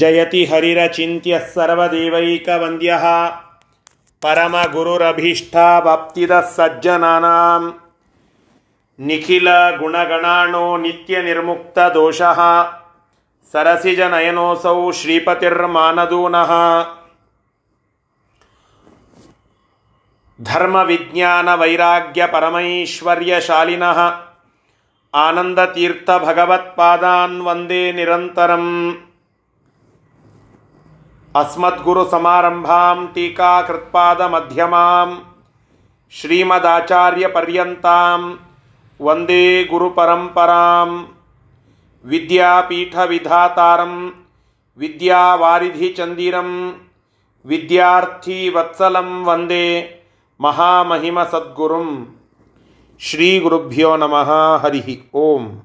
जयति हरिरचिन्त्यः सर्वदेवैकवन्द्यः परमगुरुरभीष्टावाप्तिदः सज्जनानां निखिलगुणगणाणो नित्यनिर्मुक्तदोषः सरसिजनयनोऽसौ श्रीपतिर्मानदूनः धर्मविज्ञानवैराग्यपरमैश्वर्यशालिनः आनन्दतीर्थभगवत्पादान् वन्दे निरन्तरम् अस्मद्गुरुसमारम्भां टीकाकृत्पादमध्यमां श्रीमदाचार्यपर्यन्तां वंदे गुरुपरम्परां विद्यापीठविधातारं विद्यावारिधिचन्दिरं विद्यार्थीवत्सलं वंदे महामहिमसद्गुरुं श्रीगुरुभ्यो नमः। हरिः ओम्।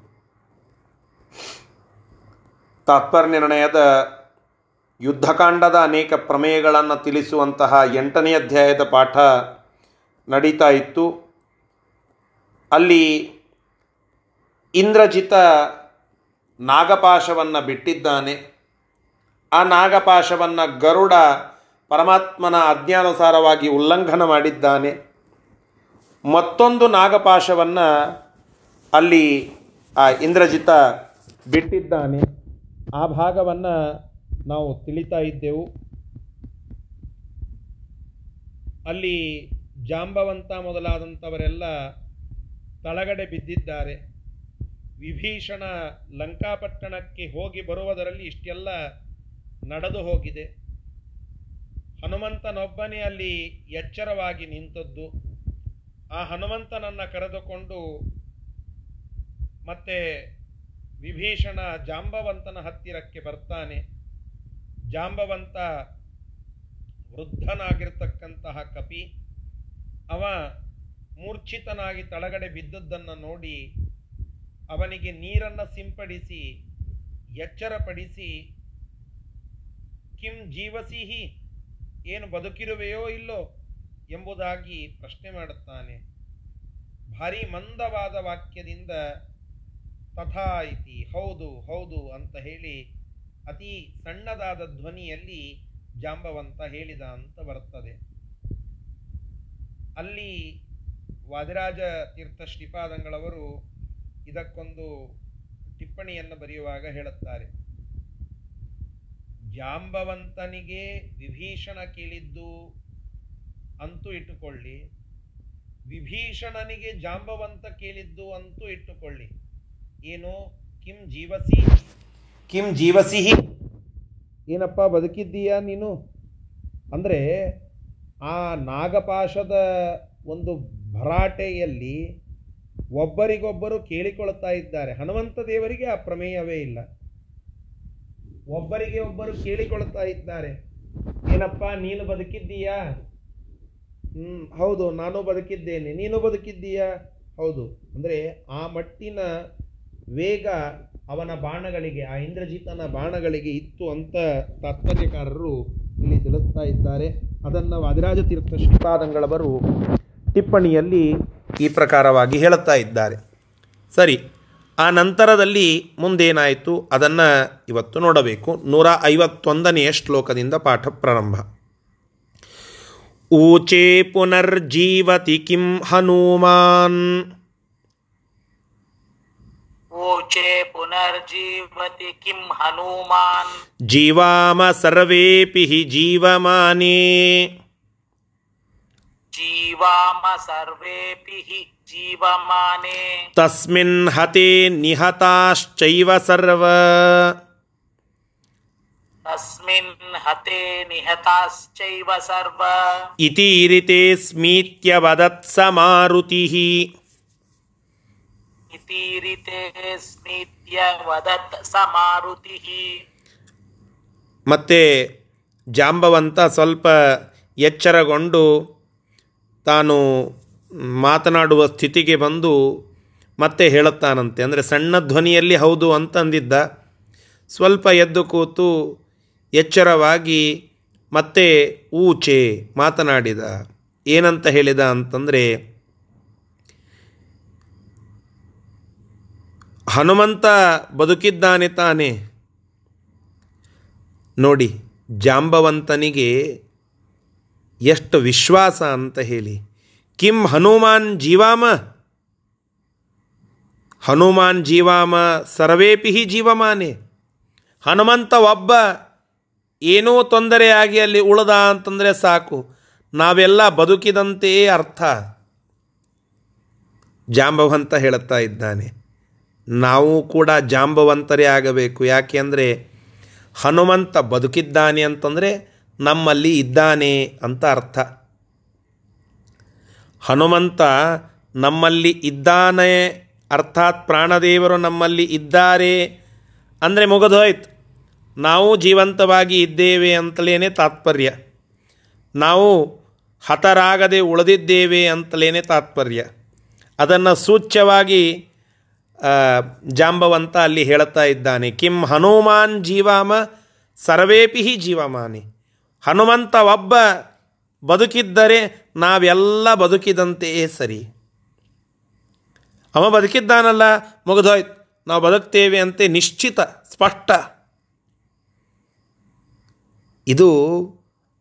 तात्पर्यनिर्णयद ಯುದ್ಧಕಾಂಡದ ಅನೇಕ ಪ್ರಮೇಯಗಳನ್ನು ತಿಳಿಸುವಂತಹ ಎಂಟನೇ ಅಧ್ಯಾಯದ ಪಾಠ ನಡೀತಾ ಇತ್ತು. ಅಲ್ಲಿ ಇಂದ್ರಜಿತ ನಾಗಪಾಶವನ್ನು ಬಿಟ್ಟಿದ್ದಾನೆ. ಆ ನಾಗಪಾಶವನ್ನು ಗರುಡ ಪರಮಾತ್ಮನ ಅಜ್ಞಾನುಸಾರವಾಗಿ ಉಲ್ಲಂಘನ ಮಾಡಿದ್ದಾನೆ. ಮತ್ತೊಂದು ನಾಗಪಾಶವನ್ನು ಅಲ್ಲಿ ಆ ಇಂದ್ರಜಿತ ಬಿಟ್ಟಿದ್ದಾನೆ. ಆ ಭಾಗವನ್ನು ನಾವು ತಿಳಿತಾ ಇದ್ದೆವು. ಅಲ್ಲಿ ಜಾಂಬವಂತ ಮೊದಲಾದಂಥವರೆಲ್ಲ ತಳಗಡೆ ಬಿದ್ದಿದ್ದಾರೆ. ವಿಭೀಷಣ ಲಂಕಾಪಟ್ಟಣಕ್ಕೆ ಹೋಗಿ ಬರುವುದರಲ್ಲಿ ಇಷ್ಟೆಲ್ಲ ನಡೆದು ಹೋಗಿದೆ. ಹನುಮಂತನೊಬ್ಬನೇ ಅಲ್ಲಿ ಎಚ್ಚರವಾಗಿ ನಿಂತದ್ದು. ಆ ಹನುಮಂತನನ್ನು ಕರೆದುಕೊಂಡು ಮತ್ತೆ ವಿಭೀಷಣ ಜಾಂಬವಂತನ ಹತ್ತಿರಕ್ಕೆ ಬರ್ತಾನೆ. ಜಾಂಬವಂತ ವೃದ್ಧನಾಗಿರ್ತಕ್ಕಂತಹ ಕಪಿ, ಅವ ಮೂರ್ಛಿತನಾಗಿ ತಳಗಡೆ ಬಿದ್ದದ್ದನ್ನು ನೋಡಿ ಅವನಿಗೆ ನೀರನ್ನು ಸಿಂಪಡಿಸಿ, ಎಚ್ಚರಪಡಿಸಿ, ಕಿಂ ಜೀವಸಿಹಿ, ಏನು ಬದುಕಿರುವೆಯೋ ಇಲ್ಲೋ? ಎಂಬುದಾಗಿ ಪ್ರಶ್ನೆ ಮಾಡುತ್ತಾನೆ. ಭಾರಿ ಮಂದವಾದ ವಾಕ್ಯದಿಂದ ತಥಾ ಇತಿ, ಹೌದು ಹೌದು ಅಂತ ಹೇಳಿ ಅತಿ ಸಣ್ಣದಾದ ಧ್ವನಿಯಲ್ಲಿ ಜಾಂಬವಂತ ಹೇಳಿದ ಅಂತ ಬರುತ್ತದೆ. ಅಲ್ಲಿ ವಾದಿರಾಜ ತೀರ್ಥ ಶ್ರೀಪಾದಂಗಳವರು ಇದಕ್ಕೊಂದು ಟಿಪ್ಪಣಿಯನ್ನು ಬರೆಯುವಾಗ ಹೇಳುತ್ತಾರೆ. ಜಾಂಬವಂತನಿಗೆ ವಿಭೀಷಣ ಕೇಳಿದ್ದು ಅಂತೂ ಇಟ್ಟುಕೊಳ್ಳಿ. ವಿಭೀಷಣನಿಗೆ ಜಾಂಬವಂತ ಕೇಳಿದ್ದು ಅಂತೂ ಇಟ್ಟುಕೊಳ್ಳಿ. ಏನು? ಕಿಂ ಜೀವಸಿ ಕಿಂ ಜೀವಸಿಹಿ. ಏನಪ್ಪ ಬದುಕಿದ್ದೀಯಾ ನೀನು? ಅಂದರೆ ಆ ನಾಗಪಾಶದ ಒಂದು ಭರಾಟೆಯಲ್ಲಿ ಒಬ್ಬರಿಗೊಬ್ಬರು ಕೇಳಿಕೊಳ್ಳುತ್ತಾ ಇದ್ದಾರೆ. ಹನುಮಂತ ದೇವರಿಗೆ ಆ ಪ್ರಮೇಯವೇ ಇಲ್ಲ. ಒಬ್ಬರಿಗೆ ಒಬ್ಬರು ಕೇಳಿಕೊಳ್ಳುತ್ತಾ ಇದ್ದಾರೆ. ಏನಪ್ಪ, ನೀನು ಬದುಕಿದ್ದೀಯಾ? ಹ್ಞೂ ಹೌದು, ನಾನು ಬದುಕಿದ್ದೇನೆ. ನೀನು ಬದುಕಿದ್ದೀಯಾ? ಹೌದು. ಅಂದರೆ ಆ ಮಟ್ಟಿನ ವೇಗ ಅವನ ಬಾಣಗಳಿಗೆ ಆ ಇಂದ್ರಜಿತನ ಬಾಣಗಳಿಗೆ ಇತ್ತು ಅಂತ ತಾತ್ಪರ್ಯಕಾರರು ಇಲ್ಲಿ ತಿಳಿಸ್ತಾ ಇದ್ದಾರೆ ಅದನ್ನು ವಾದಿರಾಜ ತೀರ್ಥ ಶ್ರೀಪಾದಂಗಳವರು ಟಿಪ್ಪಣಿಯಲ್ಲಿ ಈ ಪ್ರಕಾರವಾಗಿ ಹೇಳುತ್ತಾ ಇದ್ದಾರೆ ಸರಿ ಆ ನಂತರದಲ್ಲಿ ಮುಂದೇನಾಯಿತು ಅದನ್ನು ಇವತ್ತು ನೋಡಬೇಕು ನೂರ ಐವತ್ತೊಂದನೆಯ ಶ್ಲೋಕದಿಂದ ಪಾಠ ಪ್ರಾರಂಭ ऊचे पुनर्जीवति किं हनूमान् ऊचे पुनर्जीवति किं हनूमान् जीवाम सर्वेऽपि हि जीवमाने जीवाम सर्वेऽपि हि जीवमाने तस्मिन् हते निहताश्चैव सर्व तस्मिन् हते निहताश्चैव सर्व इतीरिते स्मीत्यवदत्स मारुतिः ಮತ್ತೆ ಜಾಂಬವಂತ ಸ್ವಲ್ಪ ಎಚ್ಚರಗೊಂಡು ತಾನು ಮಾತನಾಡುವ ಸ್ಥಿತಿಗೆ ಬಂದು ಮತ್ತೆ ಹೇಳುತ್ತಾನಂತೆ. ಅಂದರೆ ಸಣ್ಣ ಧ್ವನಿಯಲ್ಲಿ ಹೌದು ಅಂತಂದಿದ್ದ ಸ್ವಲ್ಪ ಎದ್ದು ಕೂತು ಎಚ್ಚರವಾಗಿ ಮತ್ತೆ ಊಚೆ ಮಾತನಾಡಿದ. ಏನಂತ ಹೇಳಿದ ಅಂತಂದರೆ ಹನುಮಂತ ಬದುಕಿದ್ದಾನೆ ತಾನೆ. ನೋಡಿ, ಜಾಂಬವಂತನಿಗೆ ಎಷ್ಟು ವಿಶ್ವಾಸ ಅಂತ ಹೇಳಿ. ಕಿಂ ಹನುಮಾನ್ ಜೀವಾಮ? ಹನುಮಾನ್ ಜೀವಾಮ ಸರ್ವೇಪಿ ಜೀವಮಾನೆ. ಹನುಮಂತ ಒಬ್ಬ, ಏನೂ ತೊಂದರೆಯಾಗಿ ಅಲ್ಲಿ ಉಳದ ಅಂತಂದರೆ ಸಾಕು. ನಾವೆಲ್ಲ ಬದುಕಿದಂತೆಯೇ ಅರ್ಥ. ಜಾಂಬವಂತ ಹೇಳುತ್ತಾ ಇದ್ದಾನೆ. ನಾವು ಕೂಡ ಜಾಂಬವಂತರೇ ಆಗಬೇಕು. ಯಾಕೆ ಅಂದರೆ ಹನುಮಂತ ಬದುಕಿದ್ದಾನೆ ಅಂತಂದರೆ ನಮ್ಮಲ್ಲಿ ಇದ್ದಾನೆ ಅಂತ ಅರ್ಥ. ಹನುಮಂತ ನಮ್ಮಲ್ಲಿ ಇದ್ದಾನೆ ಅರ್ಥಾತ್ ಪ್ರಾಣದೇವರು ನಮ್ಮಲ್ಲಿ ಇದ್ದಾರೆ ಅಂದರೆ ಮುಗಿದೋಯ್ತು ನಾವು ಜೀವಂತವಾಗಿ ಇದ್ದೇವೆ ಅಂತಲೇ ತಾತ್ಪರ್ಯ. ನಾವು ಹತರಾಗದೆ ಉಳಿದಿದ್ದೇವೆ ಅಂತಲೇ ತಾತ್ಪರ್ಯ. ಅದನ್ನು ಸೂಚ್ಯವಾಗಿ ಜಾಂಬವಂತ ಅಲ್ಲಿ ಹೇಳುತ್ತಾ ಇದ್ದಾನೆ, ಕಿಂ ಹನುಮಾನ್ ಜೀವಾಮ, ಸರ್ವೇಪಿ ಜೀವಮಾನಿ. ಹನುಮಂತ ಒಬ್ಬ ಬದುಕಿದ್ದರೆ ನಾವೆಲ್ಲ ಬದುಕಿದಂತೆಯೇ ಸರಿ. ಅವ ಬದುಕಿದ್ದಾನಲ್ಲ, ಮುಗಿದೋಯ್ತು. ನಾವು ಬದುಕ್ತೇವೆ ಅಂತೆ ನಿಶ್ಚಿತ, ಸ್ಪಷ್ಟ. ಇದು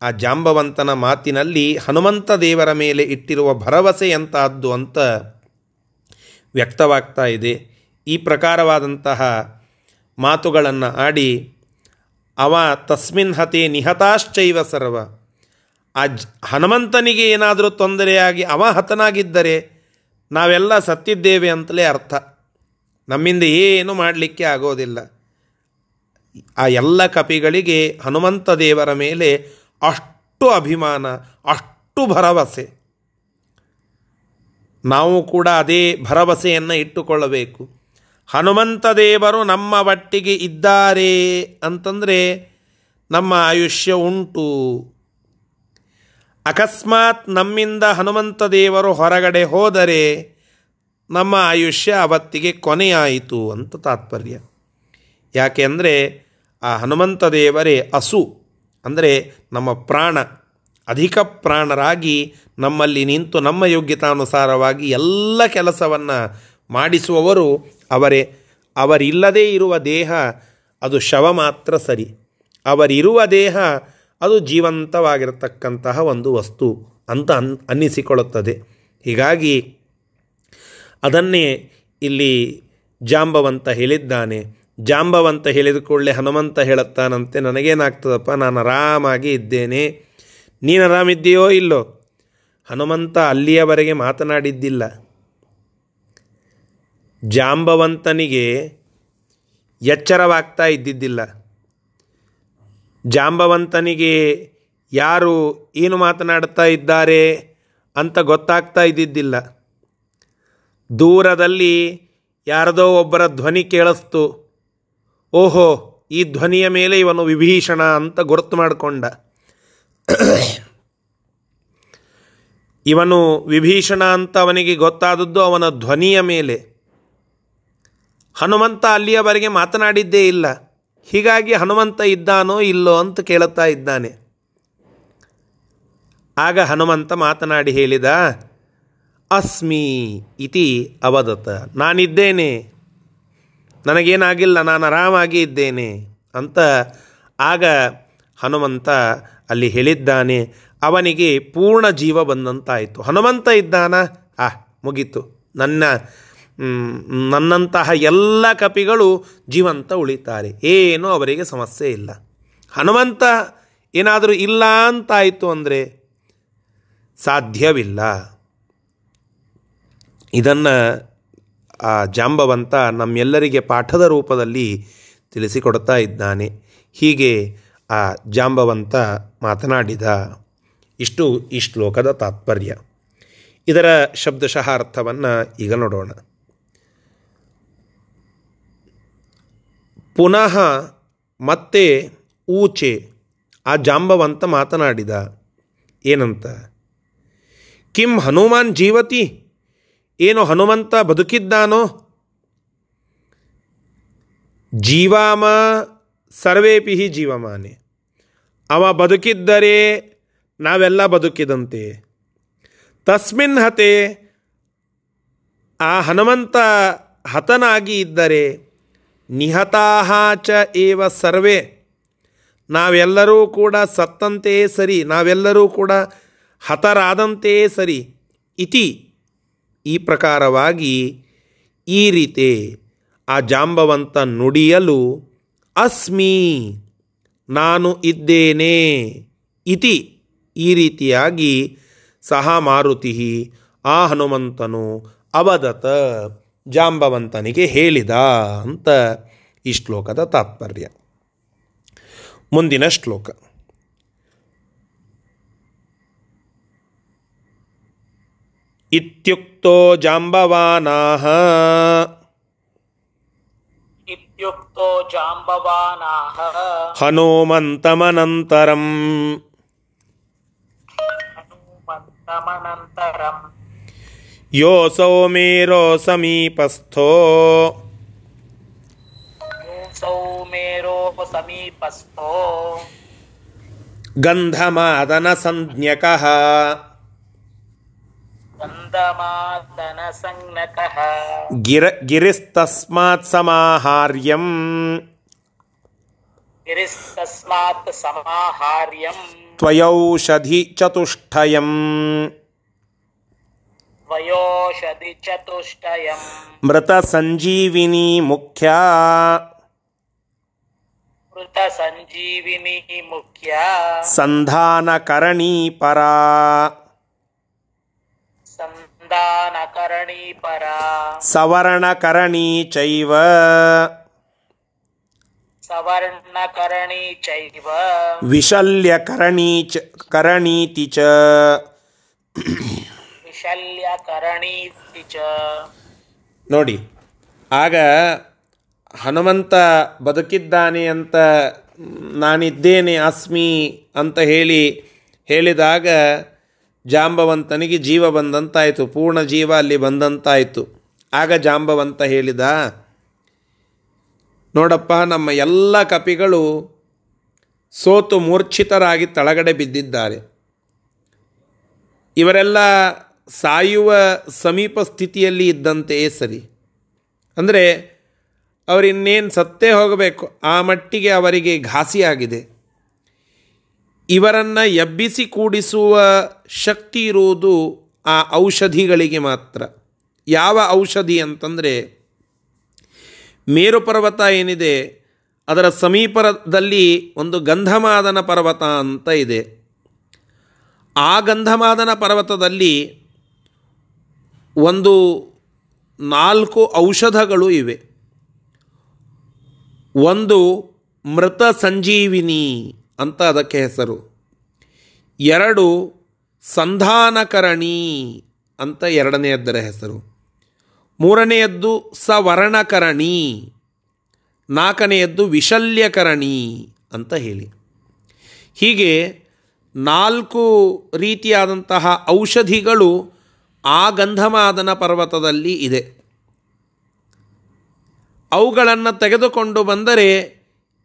ಆ ಜಾಂಬವಂತನ ಮಾತಿನಲ್ಲಿ ಹನುಮಂತ ದೇವರ ಮೇಲೆ ಇಟ್ಟಿರುವ ಭರವಸೆಯಂತಹದ್ದು ಅಂತ ವ್ಯಕ್ತವಾಗ್ತಾ ಇದೆ. ಈ ಪ್ರಕಾರವಾದಂತಹ ಮಾತುಗಳನ್ನು ಆಡಿ, ಅವ ತಸ್ಮಿನ್ ಹತೆ ನಿಹತಾಶ್ಚೈವ ಸರ್ವ. ಆ ಹನುಮಂತನಿಗೆ ಏನಾದರೂ ತೊಂದರೆಯಾಗಿ ಅವ ಹತನಾಗಿದ್ದರೆ ನಾವೆಲ್ಲ ಸತ್ತಿದ್ದೇವೆ ಅಂತಲೇ ಅರ್ಥ. ನಮ್ಮಿಂದ ಏನು ಮಾಡಲಿಕ್ಕೆ ಆಗೋದಿಲ್ಲ. ಆ ಎಲ್ಲ ಕಪಿಗಳಿಗೆ ಹನುಮಂತ ದೇವರ ಮೇಲೆ ಅಷ್ಟು ಅಭಿಮಾನ, ಅಷ್ಟು ಭರವಸೆ. ನಾವು ಕೂಡ ಅದೇ ಭರವಸೆಯನ್ನು ಇಟ್ಟುಕೊಳ್ಳಬೇಕು. ಹನುಮಂತ ದೇವರು ನಮ್ಮ ಒಟ್ಟಿಗೆ ಇದ್ದಾರೆ ಅಂತಂದರೆ ನಮ್ಮ ಆಯುಷ್ಯ ಉಂಟು. ಅಕಸ್ಮಾತ್ ನಮ್ಮಿಂದ ಹನುಮಂತ ದೇವರು ಹೊರಗಡೆ ಹೋದರೆ ನಮ್ಮ ಆಯುಷ್ಯ ಅವತ್ತಿಗೆ ಕೊನೆಯಾಯಿತು ಅಂತ ತಾತ್ಪರ್ಯ. ಯಾಕೆ ಆ ಹನುಮಂತ ದೇವರೇ ಅಸು ಅಂದರೆ ನಮ್ಮ ಪ್ರಾಣ. ಅಧಿಕ ಪ್ರಾಣರಾಗಿ ನಮ್ಮಲ್ಲಿ ನಿಂತು ನಮ್ಮ ಯೋಗ್ಯತಾನುಸಾರವಾಗಿ ಎಲ್ಲ ಕೆಲಸವನ್ನು ಮಾಡಿಸುವವರು ಅವರೇ. ಅವರಿಲ್ಲದೇ ಇರುವ ದೇಹ ಅದು ಶವ ಮಾತ್ರ ಸರಿ. ಅವರಿರುವ ದೇಹ ಅದು ಜೀವಂತವಾಗಿರತಕ್ಕಂತಹ ಒಂದು ವಸ್ತು ಅಂತ ಅನ್, ಅನ್ನಿಸಿಕೊಳ್ಳುತ್ತದೆ. ಹೀಗಾಗಿ ಅದನ್ನೇ ಇಲ್ಲಿ ಜಾಂಬವಂತ ಹೇಳಿದ್ದಾನೆ. ಜಾಂಬವಂತ ಹೇಳಿದ ಕೂಡಲೇ ಹನುಮಂತ ಹೇಳುತ್ತಾನಂತೆ, ನನಗೇನಾಗ್ತದಪ್ಪ, ನಾನು ಆರಾಮಾಗಿ ಇದ್ದೇನೆ. ನೀನು ಆರಾಮಿದ್ದೀಯೋ ಇಲ್ಲೋ? ಹನುಮಂತ ಅಲ್ಲಿಯವರೆಗೆ ಮಾತನಾಡಿದ್ದಿಲ್ಲ. ಜಾಂಬವಂತನಿಗೆ ಎಚ್ಚರವಾಗ್ತಾ ಇದ್ದಿದ್ದಿಲ್ಲ. ಜಾಂಬವಂತನಿಗೆ, ಯಾರು ಏನು ಮಾತನಾಡ್ತಾ ಇದ್ದಾರೆ ಅಂತ ಗೊತ್ತಾಗ್ತಾ ಇದ್ದಿದ್ದಿಲ್ಲ. ದೂರದಲ್ಲಿ ಯಾರದೋ ಒಬ್ಬರ ಧ್ವನಿ ಕೇಳಿಸ್ತು. ಓಹೋ, ಈ ಧ್ವನಿಯ ಮೇಲೆ ಇವನು ವಿಭೀಷಣ ಅಂತ ಗುರುತು ಮಾಡಿಕೊಂಡ. ಇವನು ವಿಭೀಷಣ ಅಂತ ಅವನಿಗೆ ಗೊತ್ತಾದದ್ದು ಅವನ ಧ್ವನಿಯ ಮೇಲೆ. ಹನುಮಂತ ಅಲ್ಲಿಯವರೆಗೆ ಮಾತನಾಡಿದ್ದೇ ಇಲ್ಲ. ಹೀಗಾಗಿ ಹನುಮಂತ ಇದ್ದಾನೋ ಇಲ್ಲೋ ಅಂತ ಕೇಳುತ್ತಾ ಇದ್ದಾನೆ. ಆಗ ಹನುಮಂತ ಮಾತನಾಡಿ ಹೇಳಿದ, ಅಸ್ಮಿ ಇತಿ ಅವದತ. ನಾನಿದ್ದೇನೆ. ನನಗೇನಾಗಿಲ್ಲ, ನಾನು ಆರಾಮಾಗಿ ಇದ್ದೇನೆ ಅಂತ ಆಗ ಹನುಮಂತ ಅಲ್ಲಿ ಹೇಳಿದ್ದಾನೆ, ಅವನಿಗೆ ಪೂರ್ಣ ಜೀವ ಬಂದಂತಾಯಿತು. ಹನುಮಂತ ಇದ್ದಾನ? ಆ, ಮುಗೀತು. ನನ್ನ ನನ್ನಂತಹ ಎಲ್ಲ ಕಪಿಗಳು ಜೀವಂತ ಉಳಿತಾರೆ. ಏನೂ ಅವರಿಗೆ ಸಮಸ್ಯೆ ಇಲ್ಲ. ಹನುಮಂತ ಏನಾದರೂ ಇಲ್ಲ ಅಂತಾಯಿತು ಅಂದರೆ ಸಾಧ್ಯವಿಲ್ಲ. ಇದನ್ನು ಆ ಜಾಂಬವಂತ ನಮ್ಮೆಲ್ಲರಿಗೆ ಪಾಠದ ರೂಪದಲ್ಲಿ ತಿಳಿಸಿಕೊಡ್ತಾ ಇದ್ದಾನೆ. ಹೀಗೆ ಆ ಜಾಂಬವಂತ ಮಾತನಾಡಿದ ಇಷ್ಟು ಈ ಶ್ಲೋಕದ ತಾತ್ಪರ್ಯ. ಇದರ ಶಬ್ದಶಃ ಅರ್ಥವನ್ನು ಈಗ ನೋಡೋಣ. ಪುನಃ ಮತ್ತೆ ಊಚೆ ಆ ಜಾಂಬವಂತ ಮಾತನಾಡಿದ, ಏನಂತ? ಕಿಂ ಹನುಮಾನ್ ಜೀವತಿ? ಏನು ಹನುಮಂತ ಬದುಕಿದ್ದಾನೋ? ಜೀವಾಮ ಸರ್ವೇಪಿ ಜೀವಮಾನೆ. ಅವ ಬದುಕಿದ್ದರೆ ನಾವೆಲ್ಲ ಬದುಕಿದಂತೆ. ತಸ್ಮಿನ್ ಹತೆ ಆ ಹನುಮಂತ ಹತನಾಗಿ ಇದ್ದರೆ ನಿಹತಾಹ ಚ ಏವ ಸರ್ವೇ. ನಾವೆಲ್ಲರೂ ಕೂಡ ಸತ್ತಂತೆಯೇ ಸರಿ, ನಾವೆಲ್ಲರೂ ಕೂಡ ಹತರಾದಂತೆಯೇ ಸರಿ ಇತಿ. ಈ ಪ್ರಕಾರವಾಗಿ ಈ ರೀತಿ ಆ ಜಾಂಬವಂತ ನುಡಿಯಲು ಅಸ್ಮಿ, ನಾನು ಇದ್ದೇನೆ. ಇತಿ, ಈ ರೀತಿಯಾಗಿ ಸಹ ಮಾರುತಿ, ಆ ಹನುಮಂತನು ಅವದತ ಜಾಂಬವಂತನಿಗೆ ಹೇಳಿದ ಅಂತ ಈ ಶ್ಲೋಕದ ತಾತ್ಪರ್ಯ. ಮುಂದಿನ ಶ್ಲೋಕ. ಇತ್ಯುಕ್ತೋ ಜಾಂಬವಾನಾಹ ಹನುಮಂತೋ ಜಾಂಬವಾನಾಹ ಹನುಮಂತಮನಂತರಂ ಹನುಮಂತಮನಂತರಂ ಯೋಸೌ ಮೇರೋ ಸಮೀಪಸ್ಥೋ ಸೌಮೇರೋ ಸಮೀಪಸ್ಥೋ ಗಂಧಮಾದನ ಸಂಜ್ಞಕಃ गिर गिरिस्तस्मात् समाहार्यं गिरिस्तस्मात् समाहार्यम् त्वयौषधि चतुष्टयम् त्वयोषधि चतुष्टयम् मृतसञ्जीविनी मुख्या मृतसञ्जीविनी मुख्या सन्धानकरणी परा ಸಂದಾನಕರಣೀ ಪರ. ಸವರ್ಣಕರಣಿ ಚೈವ. ಸವರ್ಣಕರಣಿ ಚೈವ. ವಿಶಲ್ಯಕರಣೀ ಚ ಕರಣೀತಿ ಚ ವಿಶಲ್ಯಕರಣೀತಿ ಚ ನೋಡಿ ಆಗ ಹನುಮಂತ ಬದುಕಿದ್ದಾನೆ ಅಂತ ನಾನಿದ್ದೇನೆ ಅಸ್ಮಿ ಅಂತ ಹೇಳಿ ಹೇಳಿದಾಗ ಜಾಂಬವಂತನಿಗೆ ಜೀವ ಬಂದಂತಾಯಿತು, ಪೂರ್ಣ ಜೀವ ಅಲ್ಲಿ ಬಂದಂತಾಯಿತು. ಆಗ ಜಾಂಬವಂತ ಹೇಳಿದ, ನೋಡಪ್ಪ, ನಮ್ಮ ಎಲ್ಲ ಕಪಿಗಳು ಸೋತು ಮೂರ್ಛಿತರಾಗಿ ತಳಗಡೆ ಬಿದ್ದಿದ್ದಾರೆ. ಇವರೆಲ್ಲ ಸಾಯುವ ಸಮೀಪ ಸ್ಥಿತಿಯಲ್ಲಿ ಇದ್ದಂತೆಯೇ ಸರಿ. ಅಂದರೆ, ಅವರಿನ್ನೇನು ಸತ್ತೇ ಹೋಗಬೇಕು, ಆ ಮಟ್ಟಿಗೆ ಅವರಿಗೆ ಘಾಸಿಯಾಗಿದೆ. ಇವರನ್ನು ಎಬ್ಬಿಸಿ ಕೂಡಿಸುವ ಶಕ್ತಿ ಇರುವುದು ಆ ಔಷಧಿಗಳಿಗೆ ಮಾತ್ರ. ಯಾವ ಔಷಧಿ ಅಂತಂದರೆ ಮೇರು ಪರ್ವತ ಏನಿದೆ, ಅದರ ಸಮೀಪದಲ್ಲಿ ಒಂದು ಗಂಧಮಾದನ ಪರ್ವತ ಅಂತ ಇದೆ. ಆ ಗಂಧಮಾದನ ಪರ್ವತದಲ್ಲಿ ಒಂದು ನಾಲ್ಕು ಔಷಧಗಳು ಇವೆ. ಒಂದು ಮೃತ ಸಂಜೀವಿನಿ. ಅಂತ ಅದಕ್ಕೆ ಹೆಸರು. ಎರಡು ಸಂಧಾನಕರಣಿ ಅಂತ ಎರಡನೆಯದ್ದರ ಹೆಸರು. ಮೂರನೆಯದ್ದು ಸವರ್ಣಕರಣಿ, ನಾಲ್ಕನೆಯದ್ದು ವಿಶಲ್ಯಕರಣಿ ಅಂತ ಹೇಳಿ. ಹೀಗೆ ನಾಲ್ಕು ರೀತಿಯಾದಂತಹ ಔಷಧಿಗಳು ಆ ಗಂಧಮಾದನ ಪರ್ವತದಲ್ಲಿ ಇದೆ. ಅವುಗಳನ್ನು ತೆಗೆದುಕೊಂಡು ಬಂದರೆ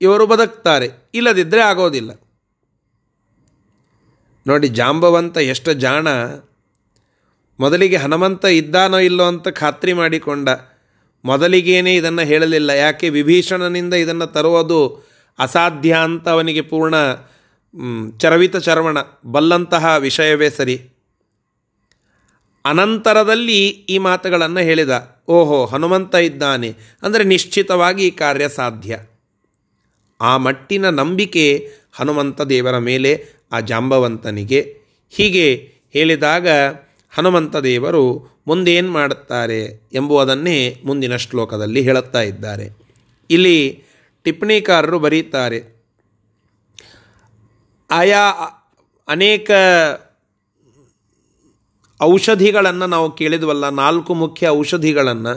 ಇವರು ಬದುಕ್ತಾರೆ. ಇಲ್ಲದಿದ್ದರೆ ಆಗೋದಿಲ್ಲ. ನೋಡಿ, ಜಾಂಬವಂತ ಎಷ್ಟು ಜಾಣ ಮೊದಲಿಗೆ ಹನುಮಂತ ಇದ್ದಾನೋ ಇಲ್ಲೋ ಅಂತ ಖಾತ್ರಿ ಮಾಡಿಕೊಂಡ. ಮೊದಲಿಗೇನೆ ಇದನ್ನು ಹೇಳಲಿಲ್ಲ. ಯಾಕೆ? ವಿಭೀಷಣನಿಂದ ಇದನ್ನು ತರುವುದು ಅಸಾಧ್ಯ ಅಂತ ಅವನಿಗೆ ಪೂರ್ಣ ಚರವಿತ ಚರವಣ. ಬಲ್ಲಂತಹ ವಿಷಯವೇ ಸರಿ. ಅನಂತರದಲ್ಲಿ ಈ ಮಾತುಗಳನ್ನು ಹೇಳಿದ. ಓಹೋ, ಹನುಮಂತ ಇದ್ದಾನೆ. ಅಂದರೆ ನಿಶ್ಚಿತವಾಗಿ ಈ ಕಾರ್ಯ ಸಾಧ್ಯ. ಆ ಮಟ್ಟಿನ ನಂಬಿಕೆ ಹನುಮಂತ ದೇವರ ಮೇಲೆ, ಆ ಜಾಂಬವಂತನಿಗೆ. ಹೀಗೆ ಹೇಳಿದಾಗ ಹನುಮಂತ ದೇವರು ಮುಂದೇನು ಮಾಡುತ್ತಾರೆ ಎಂಬುದನ್ನೇ ಮುಂದಿನ ಶ್ಲೋಕದಲ್ಲಿ ಹೇಳುತ್ತಾ ಇದ್ದಾರೆ. ಇಲ್ಲಿ ಟಿಪ್ಪಣಿಕಾರರು ಬರೀತಾರೆ, ಆಯಾ ಅನೇಕ ಔಷಧಿಗಳನ್ನು ನಾವು ಕೇಳಿದ್ವಲ್ಲ, ನಾಲ್ಕು ಮುಖ್ಯ ಔಷಧಿಗಳನ್ನು.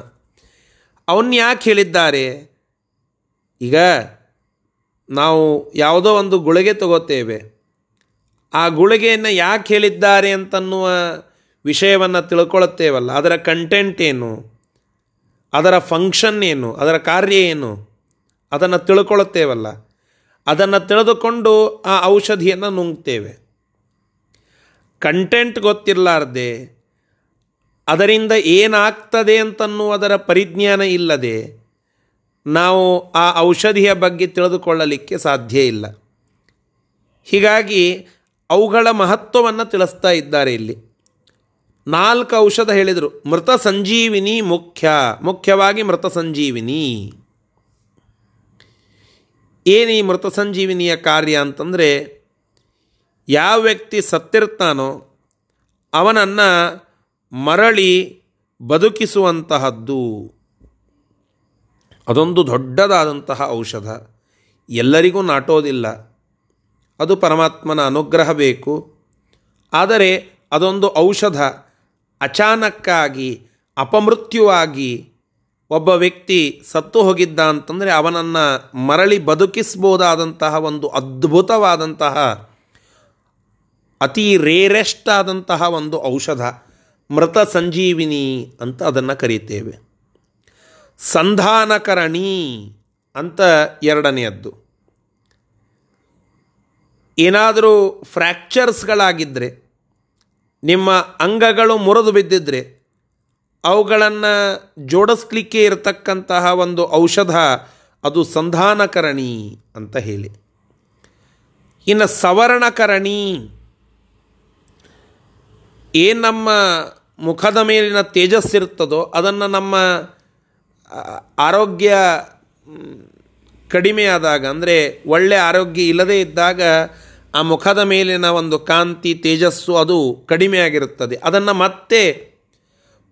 ಅವನ್ಯಾಕೆ ಹೇಳಿದ್ದಾರೆ? ಈಗ ನಾವು ಯಾವುದೋ ಒಂದು ಗುಳಿಗೆ ತಗೋತೇವೆ. ಆ ಗುಳಿಗೆಯನ್ನು ಯಾಕೆ ಹೇಳಿದ್ದಾರೆ ಅಂತನ್ನುವ ವಿಷಯವನ್ನು ತಿಳ್ಕೊಳ್ಳುತ್ತೇವಲ್ಲ ಅದರ ಕಂಟೆಂಟ್ ಏನು? ಅದರ ಫಂಕ್ಷನ್ ಏನು? ಅದರ ಕಾರ್ಯ ಏನು? ಅದನ್ನು ತಿಳ್ಕೊಳ್ಳುತ್ತೇವಲ್ಲ ಅದನ್ನು ತಿಳಿದುಕೊಂಡು ಆ ಔಷಧಿಯನ್ನು ನುಂಗ್ತೇವೆ. ಕಂಟೆಂಟ್ ಗೊತ್ತಿರಲಾರ್ದೆ, ಅದರಿಂದ ಏನಾಗ್ತದೆ ಅಂತನ್ನುವುದರ ಪರಿಜ್ಞಾನ ಇಲ್ಲದೆ ನಾವು ಆ ಔಷಧಿಯ ಬಗ್ಗೆ ತಿಳಿದುಕೊಳ್ಳಲಿಕ್ಕೆ ಸಾಧ್ಯ ಇಲ್ಲ. ಹೀಗಾಗಿ ಅವುಗಳ ಮಹತ್ವವನ್ನು ತಿಳಿಸ್ತಾ ಇದ್ದಾರೆ ಇಲ್ಲಿ. ನಾಲ್ಕು ಔಷಧ ಹೇಳಿದರು. ಮೃತ ಸಂಜೀವಿನಿ ಮುಖ್ಯ. ಮುಖ್ಯವಾಗಿ ಮೃತ ಸಂಜೀವಿನಿ. ಏನು ಈ ಮೃತ ಸಂಜೀವಿನಿಯ ಕಾರ್ಯ ಅಂತಂದರೆ, ಯಾವ ವ್ಯಕ್ತಿ ಸತ್ತಿರ್ತಾನೋ ಅವನನ್ನು ಮರಳಿ ಬದುಕಿಸುವಂತಹದ್ದು. ಅದೊಂದು ದೊಡ್ಡದಾದಂತಹ ಔಷಧ. ಎಲ್ಲರಿಗೂ ನಾಟೋದಿಲ್ಲ. ಅದು ಪರಮಾತ್ಮನ ಅನುಗ್ರಹ ಬೇಕು. ಆದರೆ ಅದೊಂದು ಔಷಧ. ಅಚಾನಕ್ಕಾಗಿ, ಅಪಮೃತ್ಯುವಾಗಿ ಒಬ್ಬ ವ್ಯಕ್ತಿ ಸತ್ತು ಹೋಗಿದ್ದ ಅಂತಂದರೆ ಅವನನ್ನು ಮರಳಿ ಬದುಕಿಸ್ಬೋದಾದಂತಹ ಒಂದು ಅದ್ಭುತವಾದಂತಹ, ಅತಿ ರೇರೆಸ್ಟ್ ಆದಂತಹ ಒಂದು ಔಷಧ. ಮೃತ ಸಂಜೀವಿನಿ ಅಂತ ಅದನ್ನು ಕರೀತೇವೆ. ಸಂಧಾನಕರಣಿ ಅಂತ ಎರಡನೆಯದ್ದು. ಏನಾದರೂ ಫ್ರ್ಯಾಕ್ಚರ್ಸ್ಗಳಾಗಿದ್ದರೆ ನಿಮ್ಮ ಅಂಗಗಳು ಮುರಿದು ಬಿದ್ದಿದ್ರೆ, ಅವುಗಳನ್ನು ಜೋಡಿಸ್ಲಿಕ್ಕೆ ಇರತಕ್ಕಂತಹ ಒಂದು ಔಷಧ ಅದು ಸಂಧಾನಕರಣಿ ಅಂತ ಹೇಳಿ. ಇನ್ನು ಸವರ್ಣಕರಣಿ, ಏನು ನಮ್ಮ ಮುಖದ ಮೇಲಿನ ತೇಜಸ್ಸಿರುತ್ತದೋ ಅದನ್ನು ನಮ್ಮ ಆರೋಗ್ಯ ಕಡಿಮೆಯಾದಾಗ ಕಡಿಮೆ ಆದಾಗ, ಅಂದರೆ ಒಳ್ಳೆಯ ಆರೋಗ್ಯ ಇಲ್ಲದೇ ಇದ್ದಾಗ ಆ ಮುಖದ ಮೇಲಿನ ಒಂದು ಕಾಂತಿ, ತೇಜಸ್ಸು ಅದು ಕಡಿಮೆ ಆಗಿರುತ್ತದೆ. ಅದನ್ನು ಮತ್ತೆ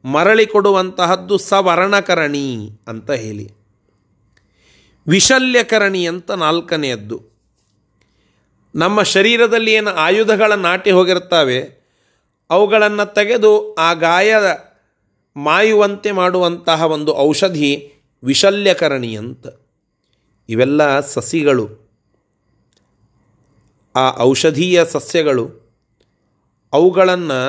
ಮರಳಿ ಕೊಡುವಂತಹದ್ದು ಸವರ್ಣಕರಣಿ ಅಂತ ಹೇಳಿ. ವಿಶಲ್ಯಕರಣಿ ಅಂತ ನಾಲ್ಕನೆಯದ್ದು. ನಮ್ಮ ಶರೀರದಲ್ಲಿ ಏನು ಆಯುಧಗಳ ನಾಟಿ ಹೋಗಿರ್ತಾವೆ, ಅವುಗಳನ್ನು ತೆಗೆದು ಆ ಗಾಯ ಮಾಯುವಂತೆ ಮಾಡುವಂತಹ ಒಂದು ಔಷಧಿ ವಿಶಲ್ಯಕರಣಿ ಅಂತ ಇವೆಲ್ಲ ಸಸಿಗಳು. ಆ ಔಷಧೀಯ ಸಸ್ಯಗಳು, ಅವುಗಳನ್ನು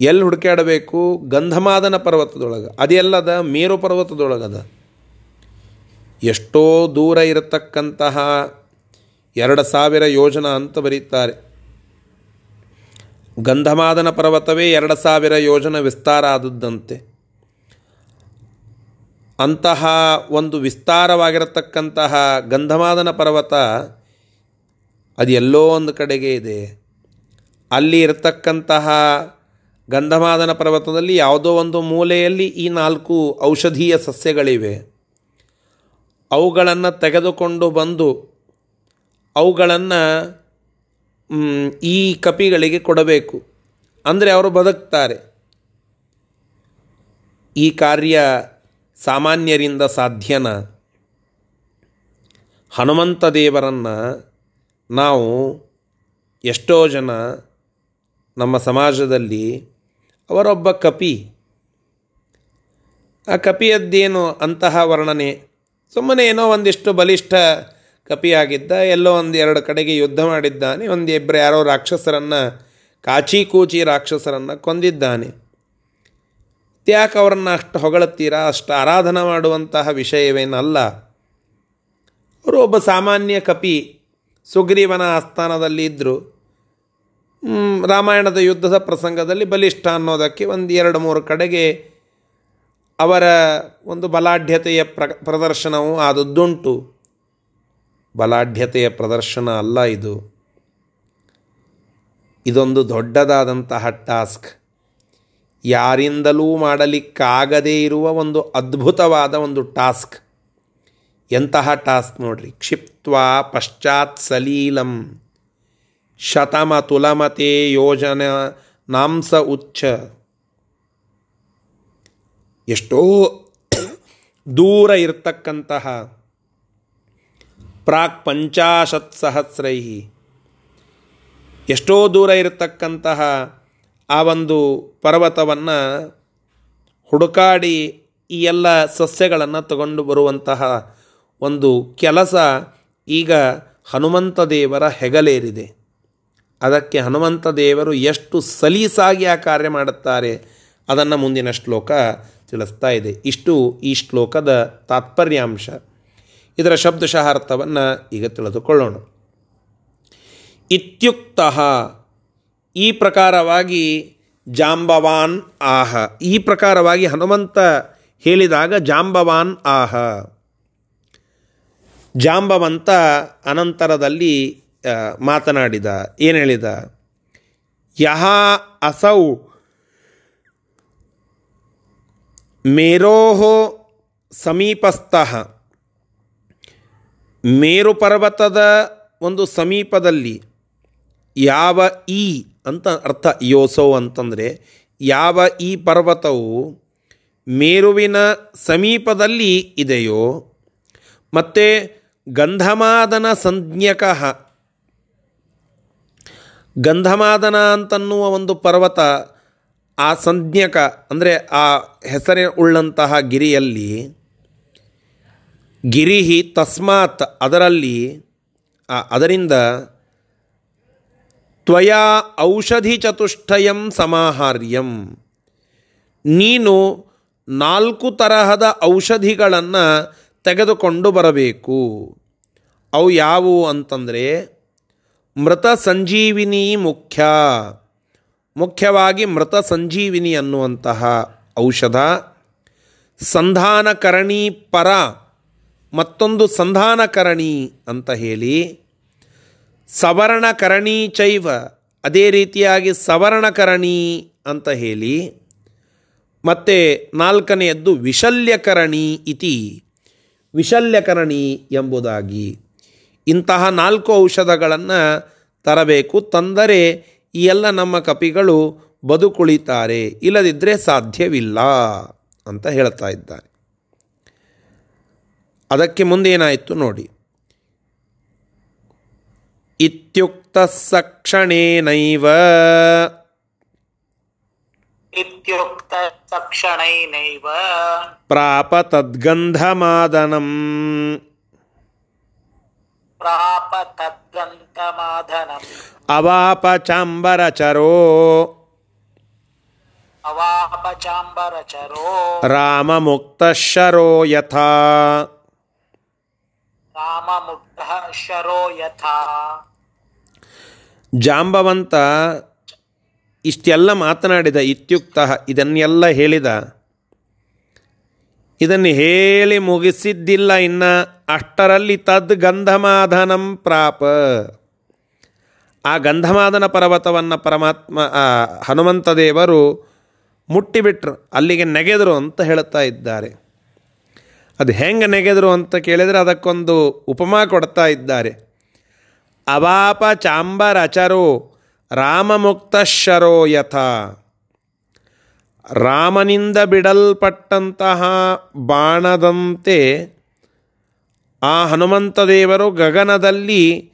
ಎಲ್ಲಿ ಹುಡುಕಾಡಬೇಕು ಗಂಧಮಾದನ ಪರ್ವತದೊಳಗೆ. ಅದೆಲ್ಲದ ಮೇರು ಪರ್ವತದೊಳಗದ. ಎಷ್ಟೋ ದೂರ ಇರತಕ್ಕಂತಹ ಎರಡು ಸಾವಿರ ಯೋಜನಾ ಅಂತ ಬರೀತಾರೆ. ಗಂಧಮಾದನ ಪರ್ವತವೇ ಎರಡು ಸಾವಿರ ಯೋಜನ ವಿಸ್ತಾರ ಆದದ್ದಂತೆ. ಅಂತಹ ಒಂದು ವಿಸ್ತಾರವಾಗಿರತಕ್ಕಂತಹ ಗಂಧಮಾದನ ಪರ್ವತ ಅದು ಎಲ್ಲೋ ಒಂದು ಕಡೆಗೆ ಇದೆ. ಅಲ್ಲಿ ಇರತಕ್ಕಂತಹ ಗಂಧಮಾದನ ಪರ್ವತದಲ್ಲಿ ಯಾವುದೋ ಒಂದು ಮೂಲೆಯಲ್ಲಿ ಈ ನಾಲ್ಕು ಔಷಧೀಯ ಸಸ್ಯಗಳಿವೆ. ಅವುಗಳನ್ನು ತೆಗೆದುಕೊಂಡು ಬಂದು ಅವುಗಳನ್ನು ಈ ಕಪಿಗಳಿಗೆ ಕೊಡಬೇಕು. ಅಂದರೆ ಅವರು ಬದುಕ್ತಾರೆ. ಈ ಕಾರ್ಯ ಸಾಮಾನ್ಯರಿಂದ ಸಾಧ್ಯನ. ಹನುಮಂತ ದೇವರನ್ನು ನಾವು ಎಷ್ಟೋ ಜನ ನಮ್ಮ ಸಮಾಜದಲ್ಲಿ ಅವರೊಬ್ಬ ಕಪಿ. ಆ ಕಪಿಯದ್ದೇನು ಅಂತಹ ವರ್ಣನೆ? ಸುಮ್ಮನೆ ಏನೋ ಒಂದಿಷ್ಟು ಬಲಿಷ್ಠ ಕಪಿಯಾಗಿದ್ದ, ಎಲ್ಲೋ ಒಂದು ಎರಡು ಕಡೆಗೆ ಯುದ್ಧ ಮಾಡಿದ್ದಾನೆ. ಒಂದು ಇಬ್ಬರು ಯಾರೋ ರಾಕ್ಷಸರನ್ನು ಕಾಚಿ ಕೂಚಿ ರಾಕ್ಷಸರನ್ನು ಕೊಂದಿದ್ದಾನೆ. ಯಾಕೆ ಅವರನ್ನು ಅಷ್ಟು ಹೊಗಳುತ್ತೀರಾ? ಅಷ್ಟು ಆರಾಧನೆ ಮಾಡುವಂತಹ ವಿಷಯವೇನಲ್ಲ. ಅವರು ಒಬ್ಬ ಸಾಮಾನ್ಯ ಕಪಿ, ಸುಗ್ರೀವನ ಆಸ್ಥಾನದಲ್ಲಿ ಇದ್ದರು ರಾಮಾಯಣದ ಯುದ್ಧದ ಪ್ರಸಂಗದಲ್ಲಿ ಬಲಿಷ್ಠ ಅನ್ನೋದಕ್ಕೆ ಒಂದು ಎರಡು ಮೂರು ಕಡೆಗೆ ಅವರ ಒಂದು ಬಲಾಢ್ಯತೆಯ ಪ್ರ, ಪ್ರದರ್ಶನವೂ ಆದದ್ದುಂಟು. ಬಲಾಢ್ಯತೆಯ ಪ್ರದರ್ಶನ ಅಲ್ಲ ಇದು. ಇದೊಂದು ದೊಡ್ಡದಾದಂತಹ ಟಾಸ್ಕ್. ಯಾರಿಂದಲೂ ಮಾಡಲಿಕ್ಕಾಗದೇ ಇರುವ ಒಂದು ಅದ್ಭುತವಾದ ಒಂದು ಟಾಸ್ಕ್. ಎಂತಹ ಟಾಸ್ಕ್ ನೋಡ್ರಿ. ಕ್ಷಿಪ್ತ್ವ ಪಶ್ಚಾತ್ ಸಲೀಲಂ ಶತಮ ತುಲಮತೆ ಯೋಜನ ನಾಂಸ ಉಚ್ಚ ಎಷ್ಟೋ ದೂರ ಇರತಕ್ಕಂತಹ ಪ್ರಾಕ್ ಪಂಚಾಶತ್ ಸಹಸ್ರೈ. ಎಷ್ಟೋ ದೂರ ಇರತಕ್ಕಂತಹ ಆ ಒಂದು ಪರ್ವತವನ್ನು ಹುಡುಕಾಡಿ ಈ ಎಲ್ಲ ಸಸ್ಯಗಳನ್ನು ತಗೊಂಡು ಬರುವಂತಹ ಒಂದು ಕೆಲಸ ಈಗ ಹನುಮಂತ ದೇವರ ಹೆಗಲೇರಿದೆ. ಅದಕ್ಕೆ ಹನುಮಂತ ದೇವರು ಎಷ್ಟು ಸಲೀಸಾಗಿ ಆ ಕಾರ್ಯ ಮಾಡುತ್ತಾರೆ ಅದನ್ನು ಮುಂದಿನ ಶ್ಲೋಕ ತಿಳಿಸ್ತಾ ಇದೆ. ಇಷ್ಟು ಈ ಶ್ಲೋಕದ ತಾತ್ಪರ್ಯಾಂಶ. ಇದರ ಶಬ್ದಶಃ ಅರ್ಥವನ್ನು ಈಗ ತಿಳಿದುಕೊಳ್ಳೋಣ. ಇತ್ಯುಕ್ತ, ಈ ಪ್ರಕಾರವಾಗಿ ಜಾಂಬವಾನ್ ಆಹ. ಈ ಪ್ರಕಾರವಾಗಿ ಹನುಮಂತ ಹೇಳಿದಾಗ ಜಾಂಬವಾನ್ ಆಹ. ಜಾಂಬವಂತ ಅನಂತರದಲ್ಲಿ ಮಾತನಾಡಿದ, ಏನು ಹೇಳಿದ? ಯಹ ಅಸೌ ಮೇರೋ ಸಮೀಪಸ್ಥಃ. ಮೇರು ಪರ್ವತದ ಒಂದು ಸಮೀಪದಲ್ಲಿ ಯಾವ ಈ ಅಂತ ಅರ್ಥ ಯೋಸೋ ಅಂತಂದರೆ ಯಾವ ಈ ಪರ್ವತವು ಮೇರುವಿನ ಸಮೀಪದಲ್ಲಿ ಇದೆಯೋ ಮತ್ತು ಗಂಧಮಾದನ ಸಂಜ್ಞಕ, ಗಂಧಮಾದನ ಅಂತನ್ನುವ ಒಂದು ಪರ್ವತ ಆ ಸಂಜ್ಞಕ ಅಂದರೆ ಆ ಹೆಸರಿನ ಉಳ್ಳಂತಹ ಗಿರಿಯಲ್ಲಿ ಗಿರಿಹಿ ತಸ್ಮಾತ್ ಅದರಲ್ಲಿ ಅದರಿಂದ ತ್ವಯಾ ಔಷಧಿ ಚತುಷ್ಟಯಂ ಸಮಾಹಾರ್ಯಂ. ನೀನು ನಾಲ್ಕು ತರಹದ ಔಷಧಿಗಳನ್ನು ತೆಗೆದುಕೊಂಡು ಬರಬೇಕು. ಅವು ಯಾವುವು ಅಂತಂದರೆ, ಮೃತ ಸಂಜೀವಿನಿ ಮುಖ್ಯ. ಮುಖ್ಯವಾಗಿ ಮೃತ ಸಂಜೀವಿನಿ ಅನ್ನುವಂತಹ ಔಷಧ, ಸಂಧಾನಕರಣಿ ಪರ ಮತ್ತೊಂದು ಸಂಧಾನಕರಣಿ ಅಂತ ಹೇಳಿ ಸವರ್ಣಕರಣಿ ಚೈವ, ಅದೇ ರೀತಿಯಾಗಿ ಸವರ್ಣಕರಣಿ ಅಂತ ಹೇಳಿ, ಮತ್ತು ನಾಲ್ಕನೆಯದ್ದು ವಿಶಲ್ಯಕರಣಿ ಇತಿ. ವಿಶಲ್ಯಕರಣಿ ಎಂಬುದಾಗಿ ಇಂತಹ ನಾಲ್ಕು ಔಷಧಗಳನ್ನು ತರಬೇಕು. ತಂದರೆ ಈ ಎಲ್ಲ ನಮ್ಮ ಕಪಿಗಳು ಬದುಕುಳಿತಾರೆ ಇಲ್ಲದಿದ್ದರೆ ಸಾಧ್ಯವಿಲ್ಲ ಅಂತ ಹೇಳ್ತಾ ಇದ್ದಾರೆ. ಅದಕ್ಕೆ ಮುಂದೇನಾಯಿತು ನೋಡಿ. ಇತ್ಯುಕ್ತ ಸಕ್ಷಣೇನೈವ ಇತ್ಯುಕ್ತ ಸಕ್ಷಣೈನೈವ ಪ್ರಾಪ ತದ್ಗಂಧಮಾದನಂ ಪ್ರಾಪ ತದ್ಗಂಧಮಾದನಂ ಅವಾಪ ಚಾಂಬರಚರೋ ಅವಾಪಚಾಂಬರಚರೋ ರಾಮಮುಕ್ತಶರೋ ಯಥಾ. ಜಾಂಬವಂತ ಇಷ್ಟೆಲ್ಲ ಮಾತನಾಡಿದ ಇತ್ಯುಕ್ತ ಇದನ್ನೆಲ್ಲ ಹೇಳಿದ. ಇದನ್ನು ಹೇಳಿ ಮುಗಿಸಿದ್ದಿಲ್ಲ ಇನ್ನ ಅಷ್ಟರಲ್ಲಿ ತದ್ ಗಂಧಮಾಧನಂ ಪ್ರಾಪ. ಆ ಗಂಧಮಾದನ ಪರ್ವತವನ್ನು ಪರಮಾತ್ಮ ಹನುಮಂತ ದೇವರು ಮುಟ್ಟಿಬಿಟ್ರು, ಅಲ್ಲಿಗೆ ನೆಗೆದರು ಅಂತ ಹೇಳ್ತಾ ಇದ್ದಾರೆ. ಅದು ಹೆಂಗೆ ನೆಗೆದರು ಅಂತ ಕೇಳಿದರೆ ಅದಕ್ಕೊಂದು ಉಪಮಾ ಕೊಡ್ತಾ ಇದ್ದಾರೆ. ಅವಾಪ ಚಾಂಬರಚರೋ ರಾಮಮುಕ್ತಶರೋ ಯಥ. ರಾಮನಿಂದ ಬಿಡಲ್ಪಟ್ಟಂತಹ ಬಾಣದಂತೆ ಆ ಹನುಮಂತ ದೇವರು ಗಗನದಲ್ಲಿ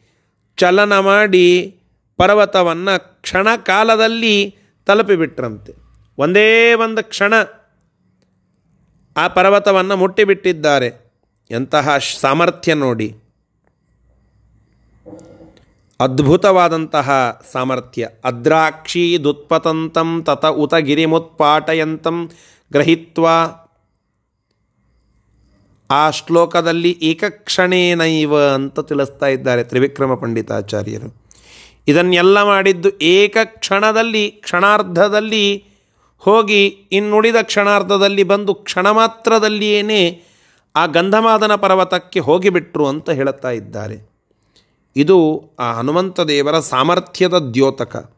ಚಲನ ಮಾಡಿ ಪರ್ವತವನ್ನು ಕ್ಷಣ ಕಾಲದಲ್ಲಿ ತಲುಪಿಬಿಟ್ರಂತೆ. ಒಂದೇ ಒಂದು ಕ್ಷಣ ಆ ಪರ್ವತವನ್ನು ಮುಟ್ಟಿಬಿಟ್ಟಿದ್ದಾರೆ. ಎಂತಹ ಸಾಮರ್ಥ್ಯ ನೋಡಿ. ಅದ್ಭುತವಾದಂತಹ ಸಾಮರ್ಥ್ಯ. ಅದ್ರಾಕ್ಷಿ ದುತ್ಪತಂತಂ ತತ ಉತ ಗಿರಿಮುತ್ಪಾಟಯಂತಂ ಗ್ರಹಿತ್ವ. ಆ ಶ್ಲೋಕದಲ್ಲಿ ಏಕಕ್ಷಣೇನೈವ ಅಂತ ತಿಳಿಸ್ತಾ ಇದ್ದಾರೆ ತ್ರಿವಿಕ್ರಮ ಪಂಡಿತಾಚಾರ್ಯರು. ಇದನ್ನೆಲ್ಲ ಮಾಡಿದ್ದು ಏಕಕ್ಷಣದಲ್ಲಿ, ಕ್ಷಣಾರ್ಧದಲ್ಲಿ ಹೋಗಿ ಇನ್ನುಳಿದ ಕ್ಷಣಾರ್ಧದಲ್ಲಿ ಬಂದು ಕ್ಷಣ ಮಾತ್ರದಲ್ಲಿಯೇ ಆ ಗಂಧಮಾದನ ಪರ್ವತಕ್ಕೆ ಹೋಗಿಬಿಟ್ರು ಅಂತ ಹೇಳುತ್ತಾ ಇದ್ದಾರೆ. ಇದು ಆ ಹನುಮಂತ ದೇವರ ಸಾಮರ್ಥ್ಯದ ದ್ಯೋತಕ.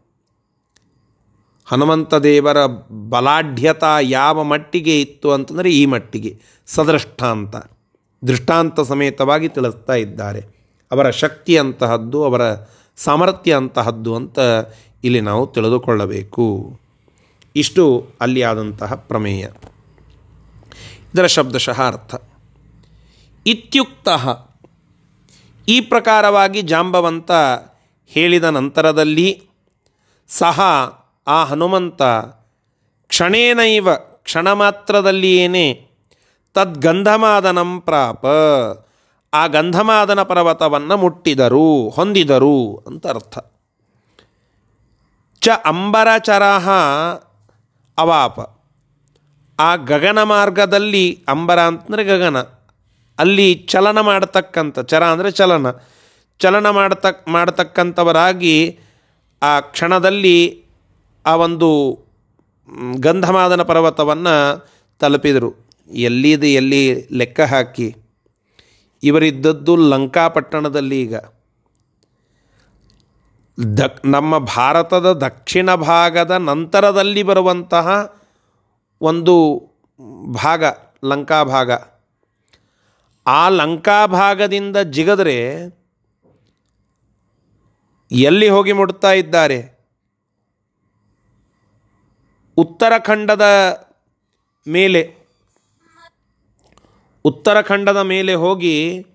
ಹನುಮಂತ ದೇವರ ಬಲಾಢ್ಯತಾ ಯಾವ ಮಟ್ಟಿಗೆ ಇತ್ತು ಅಂತಂದರೆ ಈ ಮಟ್ಟಿಗೆ, ಸದೃಷ್ಟಾಂತ. ದೃಷ್ಟಾಂತ ಸಮೇತವಾಗಿ ತಿಳಿಸ್ತಾ ಇದ್ದಾರೆ. ಅವರ ಶಕ್ತಿ ಅಂತಹದ್ದು, ಅವರ ಸಾಮರ್ಥ್ಯ ಅಂತಹದ್ದು ಅಂತ ಇಲ್ಲಿ ನಾವು ತಿಳಿದುಕೊಳ್ಳಬೇಕು. ಇಷ್ಟು ಅಲ್ಲಿ ಆದಂತಹ ಪ್ರಮೇಯ. ಇದರ ಶಬ್ದಶಃ ಅರ್ಥ. ಇತ್ಯುಕ್ತ ಈ ಪ್ರಕಾರವಾಗಿ ಜಾಂಬವಂತ ಹೇಳಿದ ನಂತರದಲ್ಲಿ ಸಹ ಆ ಹನುಮಂತ ಕ್ಷಣೇನೈವ ಕ್ಷಣ ಮಾತ್ರದಲ್ಲಿಯೇನೆ ತದ್ಗಂಧಮಾದನಂ ಪ್ರಾಪ. ಆ ಗಂಧಮಾದನ ಪರ್ವತವನ್ನು ಮುಟ್ಟಿದರು, ಹೊಂದಿದರು ಅಂತ ಅರ್ಥ. ಚ ಅಂಬರಚರಹ ಅವಾಪ. ಆ ಗಗನ ಮಾರ್ಗದಲ್ಲಿ ಅಂಬರ ಅಂತಂದರೆ ಗಗನ. ಅಲ್ಲಿ ಚಲನ ಮಾಡತಕ್ಕಂಥ, ಚರ ಅಂದರೆ ಚಲನ. ಚಲನ ಮಾಡತಕ್ ಮಾಡತಕ್ಕಂಥವರಾಗಿ ಆ ಕ್ಷಣದಲ್ಲಿ ಆ ಒಂದು ಗಂಧಮಾದನ ಪರ್ವತವನ್ನು ತಲುಪಿದರು. ಎಲ್ಲಿದು ಎಲ್ಲಿ ಲೆಕ್ಕ ಹಾಕಿ. ಇವರಿದ್ದದ್ದು ಲಂಕಾಪಟ್ಟಣದಲ್ಲಿ ಈಗ. ದಕ್, ನಮ್ಮ ಭಾರತದ ದಕ್ಷಿಣ ಭಾಗದ ನಂತರದಲ್ಲಿ ಬರುವಂತಹ ಒಂದು ಭಾಗ, ಲಂಕಾ ಭಾಗ. ಆ ಲಂಕಾ ಭಾಗದಿಂದ ಜಿಗದ್ರೆ ಎಲ್ಲಿ ಹೋಗಿ ಮುಟ್ತಾ ಇದ್ದಾರೆ? ಉತ್ತರಾಖಂಡದ ಮೇಲೆ. ಉತ್ತರಾಖಂಡದ ಮೇಲೆ ಹೋಗಿ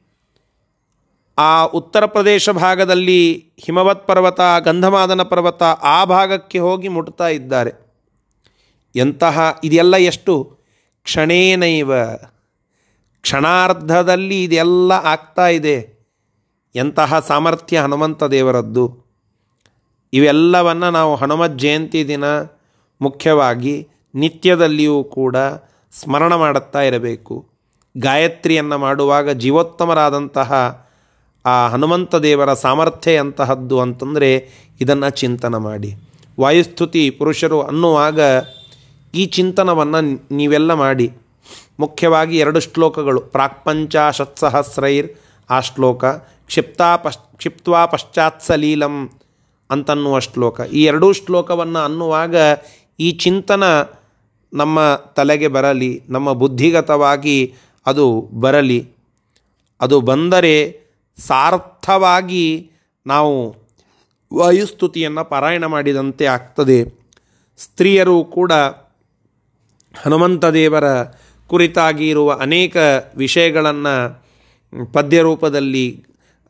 ಆ ಉತ್ತರ ಪ್ರದೇಶ ಭಾಗದಲ್ಲಿ ಹಿಮವತ್ ಪರ್ವತ, ಗಂಧಮಾದನ ಪರ್ವತ ಆ ಭಾಗಕ್ಕೆ ಹೋಗಿ ಮುಟ್ತಾ ಇದ್ದಾರೆ. ಎಂತಹ, ಇದೆಲ್ಲ ಎಷ್ಟು? ಕ್ಷಣೇನೈವ, ಕ್ಷಣಾರ್ಧದಲ್ಲಿ ಇದೆಲ್ಲ ಆಗ್ತಾ ಇದೆ. ಎಂತಹ ಸಾಮರ್ಥ್ಯ ಹನುಮಂತ ದೇವರದ್ದು. ಇವೆಲ್ಲವನ್ನು ನಾವು ಹನುಮತ್ ಜಯಂತಿ ದಿನ ಮುಖ್ಯವಾಗಿ ನಿತ್ಯದಲ್ಲಿಯೂ ಕೂಡ ಸ್ಮರಣ ಮಾಡುತ್ತಾ ಇರಬೇಕು. ಗಾಯತ್ರಿಯನ್ನು ಮಾಡುವಾಗ ಜೀವೋತ್ತಮರಾದಂತಹ ಆ ಹನುಮಂತ ದೇವರ ಸಾಮರ್ಥ್ಯ ಎಂತಹದ್ದು ಅಂತಂದರೆ ಇದನ್ನು ಚಿಂತನ ಮಾಡಿ. ವಾಯುಸ್ತುತಿ ಪುರುಷರು ಅನ್ನುವಾಗ ಈ ಚಿಂತನವನ್ನು ನೀವೆಲ್ಲ ಮಾಡಿ. ಮುಖ್ಯವಾಗಿ ಎರಡು ಶ್ಲೋಕಗಳು ಪ್ರಾಕ್ಪಂಚಾಶತ್ಸಹಸ್ರೈರ್ ಆ ಶ್ಲೋಕ, ಕ್ಷಿಪ್ತಾ ಪಶ್, ಕ್ಷಿಪ್ತ್ವಾ ಪಶ್ಚಾತ್ಸಲೀಲಂ ಅಂತನ್ನುವ ಶ್ಲೋಕ. ಈ ಎರಡೂ ಶ್ಲೋಕವನ್ನು ಅನ್ನುವಾಗ ಈ ಚಿಂತನ ನಮ್ಮ ತಲೆಗೆ ಬರಲಿ, ನಮ್ಮ ಬುದ್ಧಿಗತವಾಗಿ ಅದು ಬರಲಿ. ಅದು ಬಂದರೆ ಸಾರ್ಥವಾಗಿ ನಾವು ವಾಯುಸ್ತುತಿಯನ್ನು ಪಾರಾಯಣ ಮಾಡಿದಂತೆ ಆಗ್ತದೆ. ಸ್ತ್ರೀಯರು ಕೂಡ ಹನುಮಂತ ದೇವರ ಕುರಿತಾಗಿ ಇರುವ ಅನೇಕ ವಿಷಯಗಳನ್ನು ಪದ್ಯ ರೂಪದಲ್ಲಿ,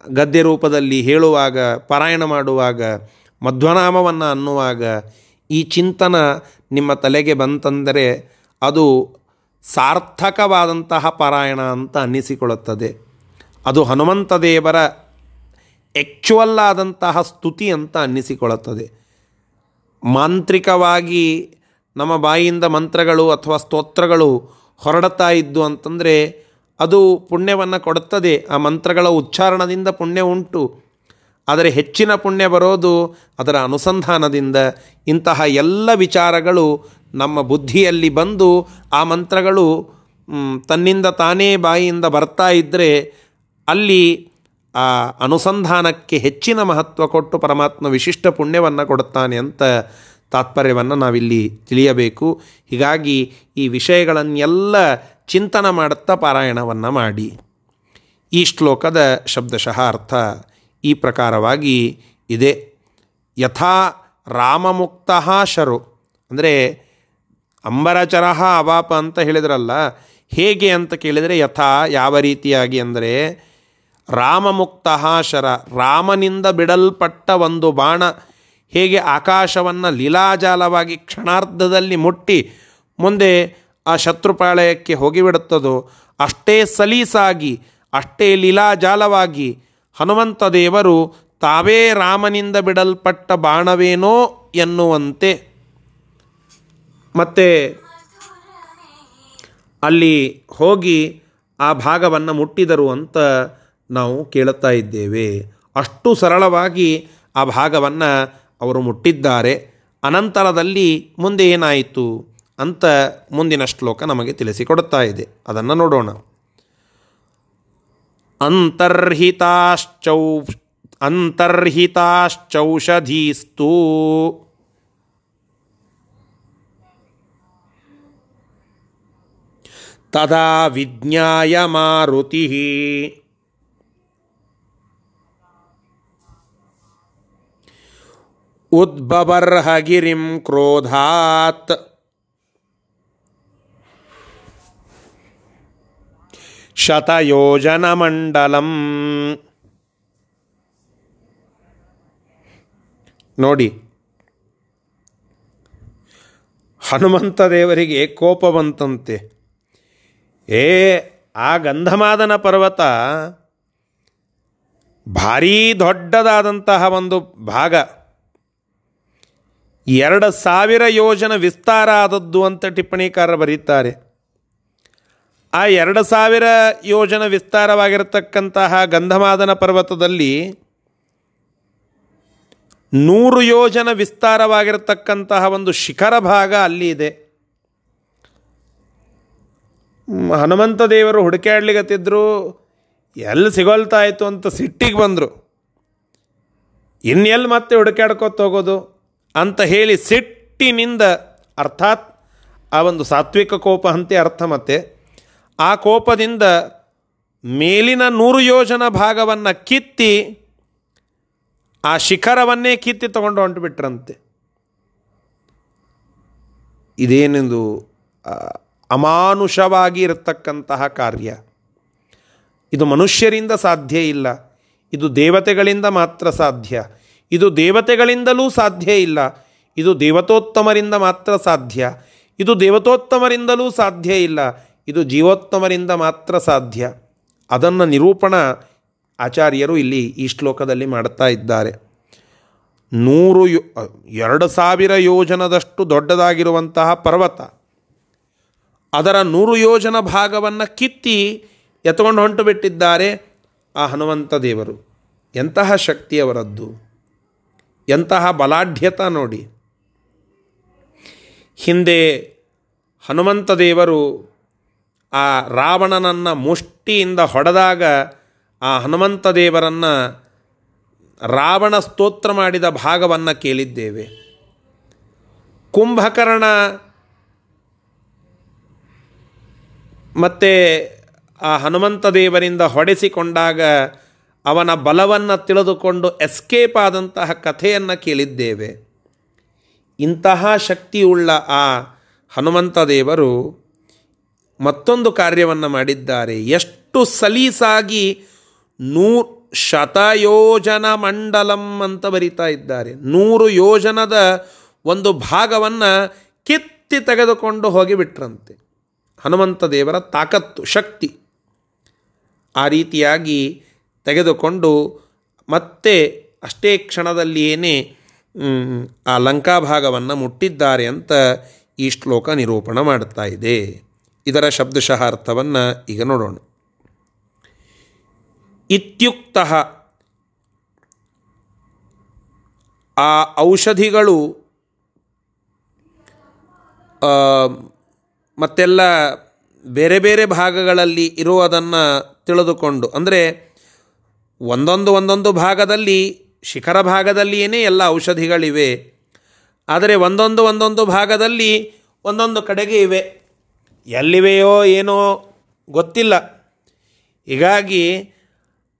ಗದ್ಯ ರೂಪದಲ್ಲಿ ಹೇಳುವಾಗ, ಪಾರಾಯಣ ಮಾಡುವಾಗ, ಮಧ್ವನಾಮವನ್ನು ಅನ್ನುವಾಗ ಈ ಚಿಂತನ ನಿಮ್ಮ ತಲೆಗೆ ಬಂತಂದರೆ ಅದು ಸಾರ್ಥಕವಾದಂತಹ ಪಾರಾಯಣ ಅಂತ ಅನ್ನಿಸಿಕೊಳ್ಳುತ್ತದೆ. ಅದು ಹನುಮಂತ ದೇವರ ಆ್ಯಕ್ಚುವಲ್ ಆದಂತಹ ಸ್ತುತಿ ಅಂತ ಅನ್ನಿಸಿಕೊಳ್ಳುತ್ತದೆ. ಮಾಂತ್ರಿಕವಾಗಿ ನಮ್ಮ ಬಾಯಿಯಿಂದ ಮಂತ್ರಗಳು ಅಥವಾ ಸ್ತೋತ್ರಗಳು ಹೊರಡುತ್ತಾ ಇದ್ದು ಅಂತಂದರೆ ಅದು ಪುಣ್ಯವನ್ನು ಕೊಡುತ್ತದೆ. ಆ ಮಂತ್ರಗಳ ಉಚ್ಚಾರಣದಿಂದ ಪುಣ್ಯ ಉಂಟು. ಆದರೆ ಹೆಚ್ಚಿನ ಪುಣ್ಯ ಬರೋದು ಅದರ ಅನುಸಂಧಾನದಿಂದ. ಇಂತಹ ಎಲ್ಲ ವಿಚಾರಗಳು ನಮ್ಮ ಬುದ್ಧಿಯಲ್ಲಿ ಬಂದು ಆ ಮಂತ್ರಗಳು ತನ್ನಿಂದ ತಾನೇ ಬಾಯಿಯಿಂದ ಬರ್ತಾ ಇದ್ದರೆ ಅಲ್ಲಿ ಆ ಅನುಸಂಧಾನಕ್ಕೆ ಹೆಚ್ಚಿನ ಮಹತ್ವ ಕೊಟ್ಟು ಪರಮಾತ್ಮ ವಿಶಿಷ್ಟ ಪುಣ್ಯವನ್ನು ಕೊಡುತ್ತಾನೆ ಅಂತ ತಾತ್ಪರ್ಯವನ್ನು ನಾವಿಲ್ಲಿ ತಿಳಿಯಬೇಕು. ಹೀಗಾಗಿ ಈ ವಿಷಯಗಳನ್ನೆಲ್ಲ ಚಿಂತನ ಮಾಡುತ್ತಾ ಪಾರಾಯಣವನ್ನು ಮಾಡಿ. ಈ ಶ್ಲೋಕದ ಶಬ್ದಶಃ ಅರ್ಥ ಈ ಪ್ರಕಾರವಾಗಿ ಇದೆ. ಯಥಾ ರಾಮಮುಕ್ತ ಶರು. ಅಂದರೆ ಅಂಬರಚರ ಅವಾಪ ಅಂತ ಹೇಳಿದ್ರಲ್ಲ, ಹೇಗೆ ಅಂತ ಕೇಳಿದರೆ ಯಥಾ ಯಾವ ರೀತಿಯಾಗಿ ಅಂದರೆ ರಾಮಮುಕ್ತ ಶರ. ರಾಮನಿಂದ ಬಿಡಲ್ಪಟ್ಟ ಒಂದು ಬಾಣ. ಹೇಗೆ ಆಕಾಶವನ್ನು ಲೀಲಾಜಾಲವಾಗಿ ಕ್ಷಣಾರ್ಧದಲ್ಲಿ ಮುಟ್ಟಿ ಮುಂದೆ ಆ ಶತ್ರುಪಾಳಯಕ್ಕೆ ಹೋಗಿಬಿಡುತ್ತದೋ, ಅಷ್ಟೇ ಸಲೀಸಾಗಿ, ಅಷ್ಟೇ ಲೀಲಾಜಾಲವಾಗಿ ಹನುಮಂತ ದೇವರು ತಾವೇ ರಾಮನಿಂದ ಬಿಡಲ್ಪಟ್ಟ ಬಾಣವೇನೋ ಎನ್ನುವಂತೆ. ಮತ್ತೆ ಅಲ್ಲಿ ಹೋಗಿ ಆ ಭಾಗವನ್ನು ಮುಟ್ಟಿದರು ಅಂತ ನಾವು ಕೇಳುತ್ತಾ ಇದ್ದೇವೆ. ಅಷ್ಟು ಸರಳವಾಗಿ ಆ ಭಾಗವನ್ನು ಅವರು ಮುಟ್ಟಿದ್ದಾರೆ. ಅನಂತರದಲ್ಲಿ ಮುಂದೆ ಏನಾಯಿತು ಅಂತ ಮುಂದಿನ ಶ್ಲೋಕ ನಮಗೆ ತಿಳಿಸಿಕೊಡುತ್ತಾ ಇದೆ. ಅದನ್ನು ನೋಡೋಣ. ಅಂತರ್ಹಿತಾಶ್ಚೌ ಅಂತರ್ಹಿತಾಶ್ಚೌಷಧೀಸ್ತು. ತದಾ ವಿಜ್ಞಾಯ ಮಾರುತಿ ಉದ್ಬಬರ್ಹಗಿರಿಂ ಕ್ರೋಧಾತ್. ಶತಯೋಜನಮಂಡಲಂ. ನೋಡಿ. ಹನುಮಂತ ದೇವರಿಗೆ ಕೋಪ ಬಂತಂತೆ. ಏ, ಆ ಗಂಧಮಾದನ ಪರ್ವತ ಭಾರೀ ದೊಡ್ಡದಾದಂತಹ ಒಂದು ಭಾಗ. ಎರಡು ಸಾವಿರ ಯೋಜನ ವಿಸ್ತಾರ ಆದದ್ದು ಅಂತ ಟಿಪ್ಪಣಿಕಾರರು ಬರೀತಾರೆ. ಆ ಎರಡು ಸಾವಿರ ಯೋಜನ ವಿಸ್ತಾರವಾಗಿರತಕ್ಕಂತಹ ಗಂಧಮಾದನ ಪರ್ವತದಲ್ಲಿ ನೂರು ಯೋಜನ ವಿಸ್ತಾರವಾಗಿರತಕ್ಕಂತಹ ಒಂದು ಶಿಖರ ಭಾಗ ಅಲ್ಲಿ ಇದೆ. ಹನುಮಂತ ದೇವರು ಹುಡುಕಾಡ್ಲಿಗತ್ತಿದ್ರು ಎಲ್ಲಿ ಸಿಗೋಲ್ತಾಯಿತು ಅಂತ ಸಿಟ್ಟಿಗೆ ಬಂದರು. ಇನ್ನೆಲ್ಲಿ ಮತ್ತೆ ಹುಡುಕಾಡ್ಕೊತ ಹೋಗೋದು. ಅಂತ ಹೇಳಿ ಸಿಟ್ಟಿನಿಂದ, ಅರ್ಥಾತ್ ಆ ಒಂದು ಸಾತ್ವಿಕ ಕೋಪ ಅಂತೆ ಅರ್ಥ ಮತ್ತೆ, ಆ ಕೋಪದಿಂದ ಮೇಲಿನ ನೂರು ಯೋಜನ ಭಾಗವನ್ನು ಕಿತ್ತಿ, ಆ ಶಿಖರವನ್ನೇ ಕಿತ್ತಿ ತಗೊಂಡು ಹೊಂಟು ಬಿಟ್ರಂತೆ ಇದೇನೆಂದು ಅಮಾನುಷವಾಗಿ ಇರತಕ್ಕಂತಹ ಕಾರ್ಯ. ಇದು ಮನುಷ್ಯರಿಂದ ಸಾಧ್ಯ ಇಲ್ಲ. ಇದು ದೇವತೆಗಳಿಂದ ಮಾತ್ರ ಸಾಧ್ಯ. ಇದು ದೇವತೆಗಳಿಂದಲೂ ಸಾಧ್ಯ ಇಲ್ಲ. ಇದು ದೇವತೋತ್ತಮರಿಂದ ಮಾತ್ರ ಸಾಧ್ಯ. ಇದು ದೇವತೋತ್ತಮರಿಂದಲೂ ಸಾಧ್ಯ ಇಲ್ಲ. ಇದು ಜೀವೋತ್ತಮರಿಂದ ಮಾತ್ರ ಸಾಧ್ಯ. ಅದನ್ನು ನಿರೂಪಣ ಆಚಾರ್ಯರು ಇಲ್ಲಿ ಈ ಶ್ಲೋಕದಲ್ಲಿ ಮಾಡ್ತಾ ಇದ್ದಾರೆ. ನೂರು ಯೋ, ಎರಡು ಸಾವಿರ ಯೋಜನದಷ್ಟು ದೊಡ್ಡದಾಗಿರುವಂತಹ ಪರ್ವತ. ಅದರ ನೂರು ಯೋಜನ ಭಾಗವನ್ನು ಕಿತ್ತಿ ಎತ್ಕೊಂಡು ಹೊಂಟು ಬಿಟ್ಟಿದ್ದಾರೆ ಆ ಹನುಮಂತ ದೇವರು. ಎಂತಹ ಶಕ್ತಿಯವರದ್ದು? ಎಂತಹ ಬಲಾಢ್ಯತ ನೋಡಿ. ಹಿಂದೆ ಹನುಮಂತ ದೇವರು ಆ ರಾವಣನನ್ನು ಮುಷ್ಟಿಯಿಂದ ಹೊಡೆದಾಗ ಆ ಹನುಮಂತ ದೇವರನ್ನು ರಾವಣ ಸ್ತೋತ್ರ ಮಾಡಿದ ಭಾಗವನ್ನು ಕೇಳಿದ್ದೇವೆ. ಕುಂಭಕರ್ಣ ಮತ್ತು ಆ ಹನುಮಂತ ದೇವರಿಂದ ಹೊಡೆಸಿಕೊಂಡಾಗ ಅವನ ಬಲವನ್ನು ತಿಳಿದುಕೊಂಡು ಎಸ್ಕೇಪ್ ಆದಂತಹ ಕಥೆಯನ್ನು ಕೇಳಿದ್ದೇವೆ. ಇಂತಹ ಶಕ್ತಿಯುಳ್ಳ ಆ ಹನುಮಂತ ದೇವರು ಮತ್ತೊಂದು ಕಾರ್ಯವನ್ನು ಮಾಡಿದ್ದಾರೆ. ಎಷ್ಟು ಸಲೀಸಾಗಿ ನೂ ಶತಯೋಜನ ಮಂಡಲಂ ಅಂತ ಬರಿತಾ ಇದ್ದಾರೆ. ನೂರು ಯೋಜನದ ಒಂದು ಭಾಗವನ್ನು ಕಿತ್ತಿ ತೆಗೆದುಕೊಂಡು ಹೋಗಿಬಿಟ್ರಂತೆ ಹನುಮಂತ ದೇವರ ತಾಕತ್ತು, ಶಕ್ತಿ. ಆ ರೀತಿಯಾಗಿ ತೆಗೆದುಕೊಂಡು ಮತ್ತೆ ಅಷ್ಟೇ ಕ್ಷಣದಲ್ಲಿಯೇ ಆ ಲಂಕಾ ಭಾಗವನ್ನು ಮುಟ್ಟಿದ್ದಾರೆ ಅಂತ ಈ ಶ್ಲೋಕ ನಿರೂಪಣ ಮಾಡ್ತಾ ಇದೆ. ಇದರ ಶಬ್ದಶಃ ಅರ್ಥವನ್ನು ಈಗ ನೋಡೋಣ. ಇತ್ಯುಕ್ತ ಆ ಔಷಧಿಗಳು ಮತ್ತೆಲ್ಲ ಬೇರೆ ಬೇರೆ ಭಾಗಗಳಲ್ಲಿ ಇರುವುದನ್ನು ತಿಳಿದುಕೊಂಡು, ಅಂದರೆ ಒಂದೊಂದು ಒಂದೊಂದು ಭಾಗದಲ್ಲಿ, ಶಿಖರ ಭಾಗದಲ್ಲಿಯೇ ಎಲ್ಲ ಔಷಧಿಗಳಿವೆ. ಆದರೆ ಒಂದೊಂದು ಒಂದೊಂದು ಭಾಗದಲ್ಲಿ ಒಂದೊಂದು ಕಡೆಗೆ ಇವೆ. ಎಲ್ಲಿವೆಯೋ ಏನೋ ಗೊತ್ತಿಲ್ಲ. ಹೀಗಾಗಿ